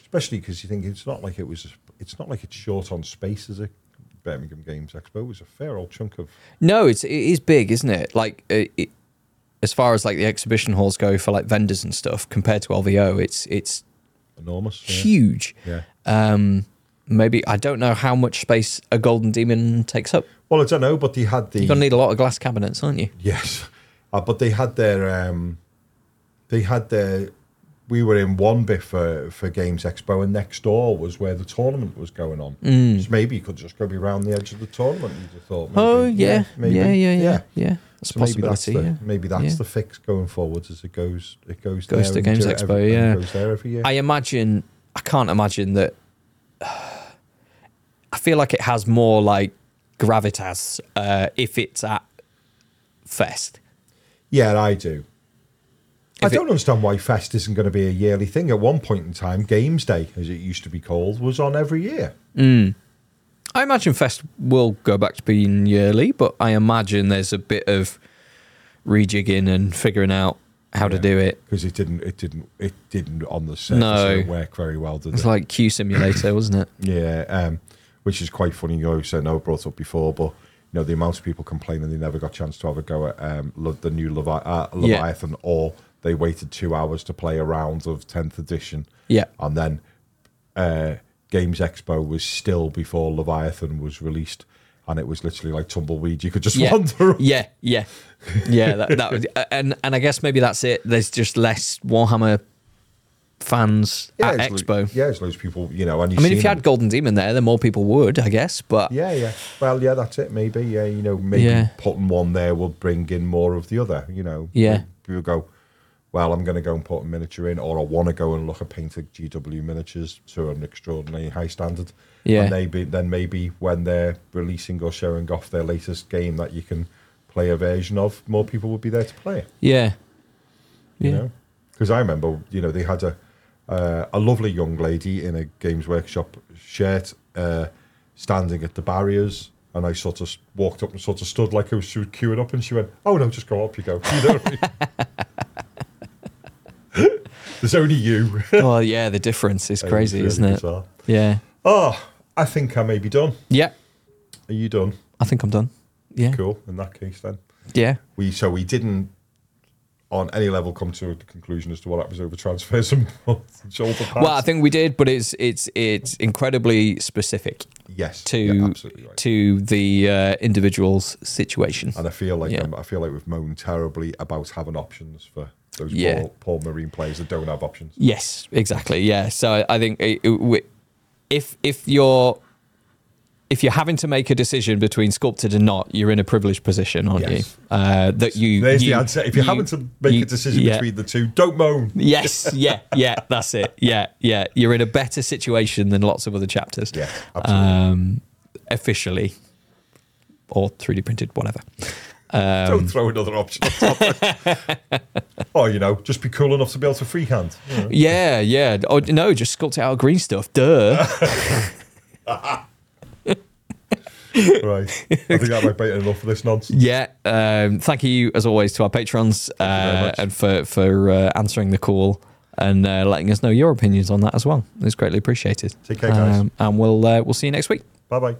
especially because you think it's not like it was. It's not like it's short on space as a Birmingham Games Expo. Was a fair old chunk of. No, it's it is big, isn't it? Like uh, it, as far as like the exhibition halls go for like vendors and stuff, compared to LVO, it's it's Enormous. Yeah. huge. yeah. Um, maybe I don't know how much space a golden demon takes up. Well, I don't know, but they had the You're gonna need a lot of glass cabinets, aren't you? Yes, uh, but they had their um, they had their. We were in one bit for for Games Expo, and next door was where the tournament was going on. So maybe you could just go be around the edge of the tournament. You just thought. Maybe, Mm. oh yeah, maybe, yeah, yeah, yeah, yeah. That's So a maybe that's the yeah. maybe that's Yeah. the fix going forward as it goes. It goes Goes to Games Expo, every- yeah. goes there every year. I imagine I can't imagine that. I feel like it has more like gravitas uh, if it's at Fest. yeah, I do. I don't understand why Fest isn't going to be a yearly thing. At one point in time, Games Day, as it used to be called, was on every year. I imagine Fest will go back to being yearly, but I imagine there's a bit of rejigging and figuring out how to do it. because it didn't it didn't it didn't on the surface No. work very well did It's it like Q Simulator, wasn't it? yeah um which is quite funny you know so I know I brought up before but you know the amount of people complaining they never got a chance to have a go at um the new Levi- uh, Yeah. Leviathan or they waited two hours to play a round of 10th edition. Yeah. And then uh, Games Expo was still before Leviathan was released. And it was literally like tumbleweed. You could just Yeah. wander. Yeah, yeah, yeah. That, that was- and and I guess maybe that's it. There's just less Warhammer fans at Expo. lo- yeah, there's loads of people, you know. And I mean, if you had Golden Demon there, then more people would, I guess. But Yeah, yeah. Well, yeah, that's it. Maybe, yeah. You know, maybe Yeah. putting one there will bring in more of the other. You know, Yeah. People go, well, I'm going to go and put a miniature in, or I want to go and look at painted GW miniatures to an extraordinarily high standard. Yeah. And maybe then maybe when they're releasing or showing off their latest game that you can play a version of, more people will be there to play yeah, You yeah, know, because I remember, you know, they had a uh, a lovely young lady in a Games Workshop shirt uh, standing at the barriers. And I sort of walked up and sort of stood like I was, she was queuing up, and she went, "Oh no, just go up, you go." You know what I mean? There's only you. well, oh, yeah. The difference is crazy, isn't it? bizarre. Yeah, Oh, I think I may be done. yeah. Are you done? I think I'm done. Yeah, Cool. In that case, then yeah. we so we didn't on any level come to a conclusion as to what happens over transfers and shoulder pads. Well, I think we did, but it's it's it's incredibly specific yes, to yeah, right. to the uh, individual's situation. And I feel like Yeah. um, I feel like we've moaned terribly about having options for those Yeah. poor, poor marine players that don't have options. Yes, exactly. Yeah. So I think it, it, we- if if you're if you're having to make a decision between sculpted and not, you're in a privileged position, aren't Yes. you? Uh, that you. There's you- the answer. If you're you- having to make you- a decision yeah. between the two, don't moan. Yes, yeah, yeah, that's it. Yeah, yeah. You're in a better situation than lots of other chapters. Yeah, absolutely. Um, officially, or 3D printed, whatever. Um, don't throw another option on top. or you know, just be cool enough to be able to freehand. You know. Yeah, yeah. Oh no, just sculpt it out of green stuff. Duh. right. I think that might be enough for this nonsense. yeah. Um, thank you as always to our patrons uh, and for for uh, answering the call and uh, letting us know your opinions on that as well. It's greatly appreciated. Take care, guys. Um, and we'll uh, we'll see you next week. Bye bye.